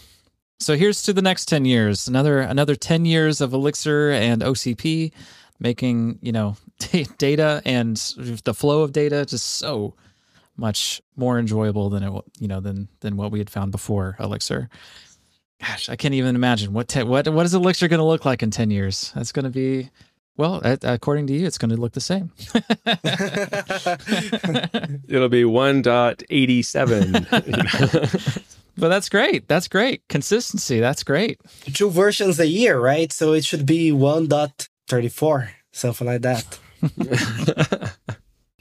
So here's to the next ten years. Another another ten years of Elixir and OTP, making you know data and the flow of data just so much more enjoyable than it you know than than what we had found before Elixir. Gosh, I can't even imagine what te- what what is Elixir going to look like in ten years. That's going to be well, according to you, it's going to look the same. It'll be 1.87. but that's great. That's great. Consistency. That's great. Two versions a year, right? So it should be 1.34, something like that.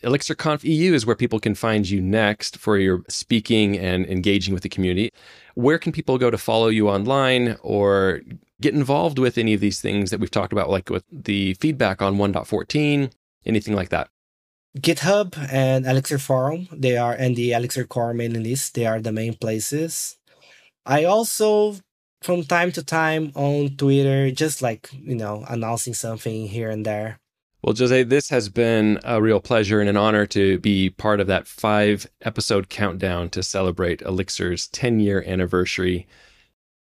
ElixirConf EU is where people can find you next for your speaking and engaging with the community. Where can people go to follow you online or get involved with any of these things that we've talked about, like with the feedback on 1.14, anything like that? GitHub and Elixir Forum, they are, and the Elixir Core mailing list, they are the main places. I also, from time to time on Twitter, just like, you know, announcing something here and there. Well, Jose, this has been a real pleasure and an honor to be part of that five episode countdown to celebrate Elixir's 10 year anniversary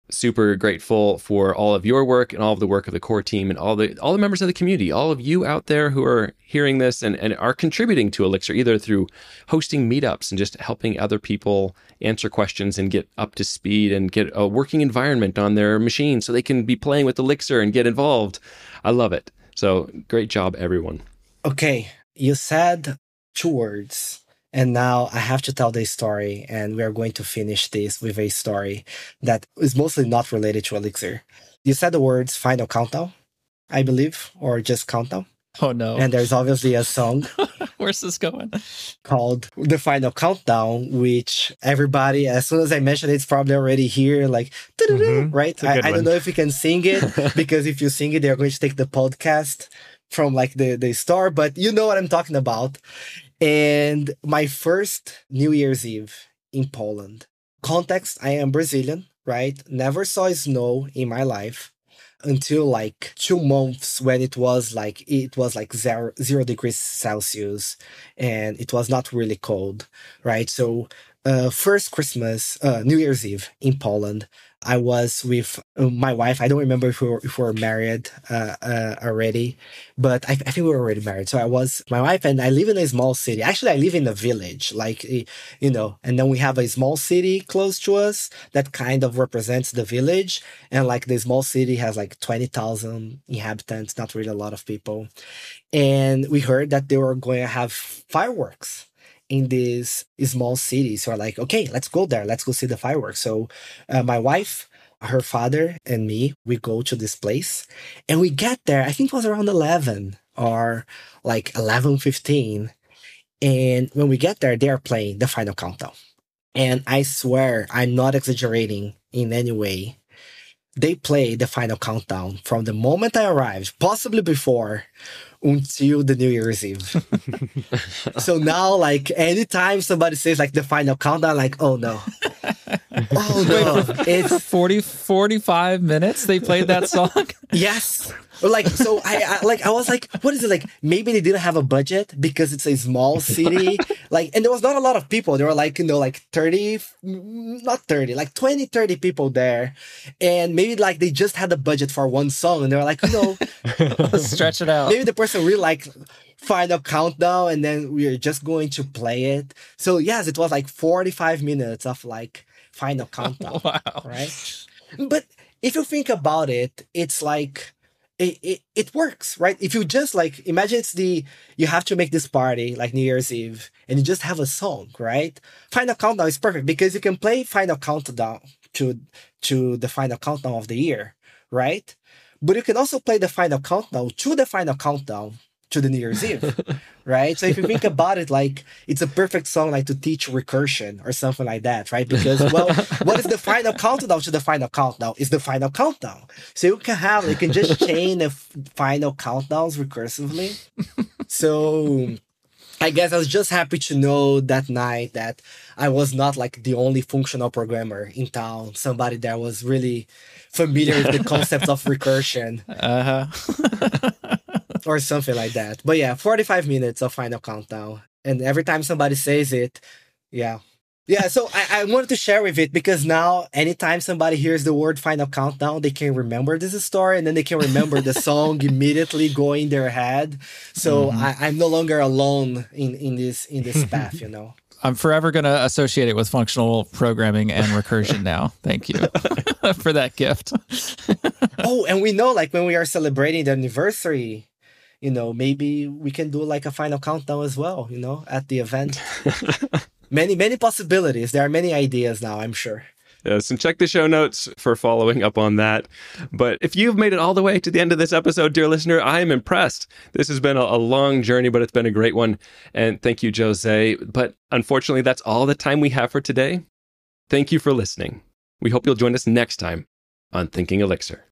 super grateful for all of your work and all of the work of the core team and all the all the members of the community, all of you out there who are hearing this and, and are contributing to Elixir, either through hosting meetups and just helping other people answer questions and get up to speed and get a working environment on their machine so they can be playing with Elixir and get involved. I love it. So great job, everyone. Okay. You said two words and now I have to tell this story, and we are going to finish this with a story that is mostly not related to Elixir. You said the words final countdown, I believe, or just countdown. Oh no. And there's obviously a song Where's this going? called The Final Countdown, which everybody, as soon as I mention it, it's probably already here, like, Mhm. right? I, I don't know if you can sing it because if you sing it, they're going to take the podcast from like the, the store, but you know what I'm talking about. And my first New Year's Eve in Poland. Context I am Brazilian, right? Never saw snow in my life until like two months when it was like it was like zero, zero degrees celsius and it was not really cold right so uh first christmas uh new year's eve in poland i was with uh, my wife. I don't remember if we were, if we were married uh, uh already but I, I think we were already married. So i was my wife and i live in a small city. Actually i live in a village like eh, you know and then we have a small city close to us that kind of represents the village. And like the small city has like 20,000 inhabitants, not really a lot of people. And we heard that they were going to have fireworks in this small city. So we're like, okay, let's go there. Let's go see the fireworks. So uh, my wife, her father, and me, we go to this place and we get there. I think it was around 11 or like 11:15. And when we get there, they are playing the final countdown. And I swear, I'm not exaggerating in any way they play the final countdown from the moment I arrived, possibly before, until the New Year's Eve. so now, like, anytime somebody says like the final countdown, like, oh no. oh no. For It's 40, 45 minutes they played that song. yes. Like so I, I like I was like, what is it like? Maybe they didn't have a budget because it's a small city. like and there was not a lot of people. There were like, you know, like 30 mm, not 30, like 20, 30 people there. And maybe like they just had a budget for one song and they were like, you know, Stretch it out. maybe the person really like final countdown and then we're just going to play it. So yes, it was like 45 minutes of like final countdown Wow. right? But if you think about it, it's like it, it, it works, right? If you just like imagine it's the you have to make this party like New Year's Eve and you just have a song, right? Final countdown is perfect because you can play final countdown to to the final countdown of the year, right? But you can also play the final countdown to the final countdown to the New Year's Eve, right? So if you think about it, like it's a perfect song like to teach recursion or something like that, right? Because well, what is the final countdown to the final countdown? Is the final countdown. So you can have you can just chain the final countdowns recursively. So I guess I was just happy to know that night that I was not like the only functional programmer in town. Somebody that was really familiar with the concepts of recursion Uh-huh. or something like that. But yeah, 45 minutes of final countdown. And every time somebody says it, yeah. Yeah, so I, I wanted to share with it because now anytime somebody hears the word final countdown, they can remember this story and then they can remember the song immediately going in their head. So mm-hmm. I, I'm no longer alone in, in this in this path, you know. I'm forever going to associate it with functional programming and recursion now. Thank you for that gift. oh, and we know like when we are celebrating the anniversary, you know, maybe we can do like a final countdown as well, you know, at the event. many, many possibilities. There are many ideas now, I'm sure. Yes, and check the show notes for following up on that. But if you've made it all the way to the end of this episode, dear listener, I am impressed. This has been a, a long journey, but it's been a great one. And thank you, Jose. But unfortunately, that's all the time we have for today. Thank you for listening. We hope you'll join us next time on Thinking Elixir.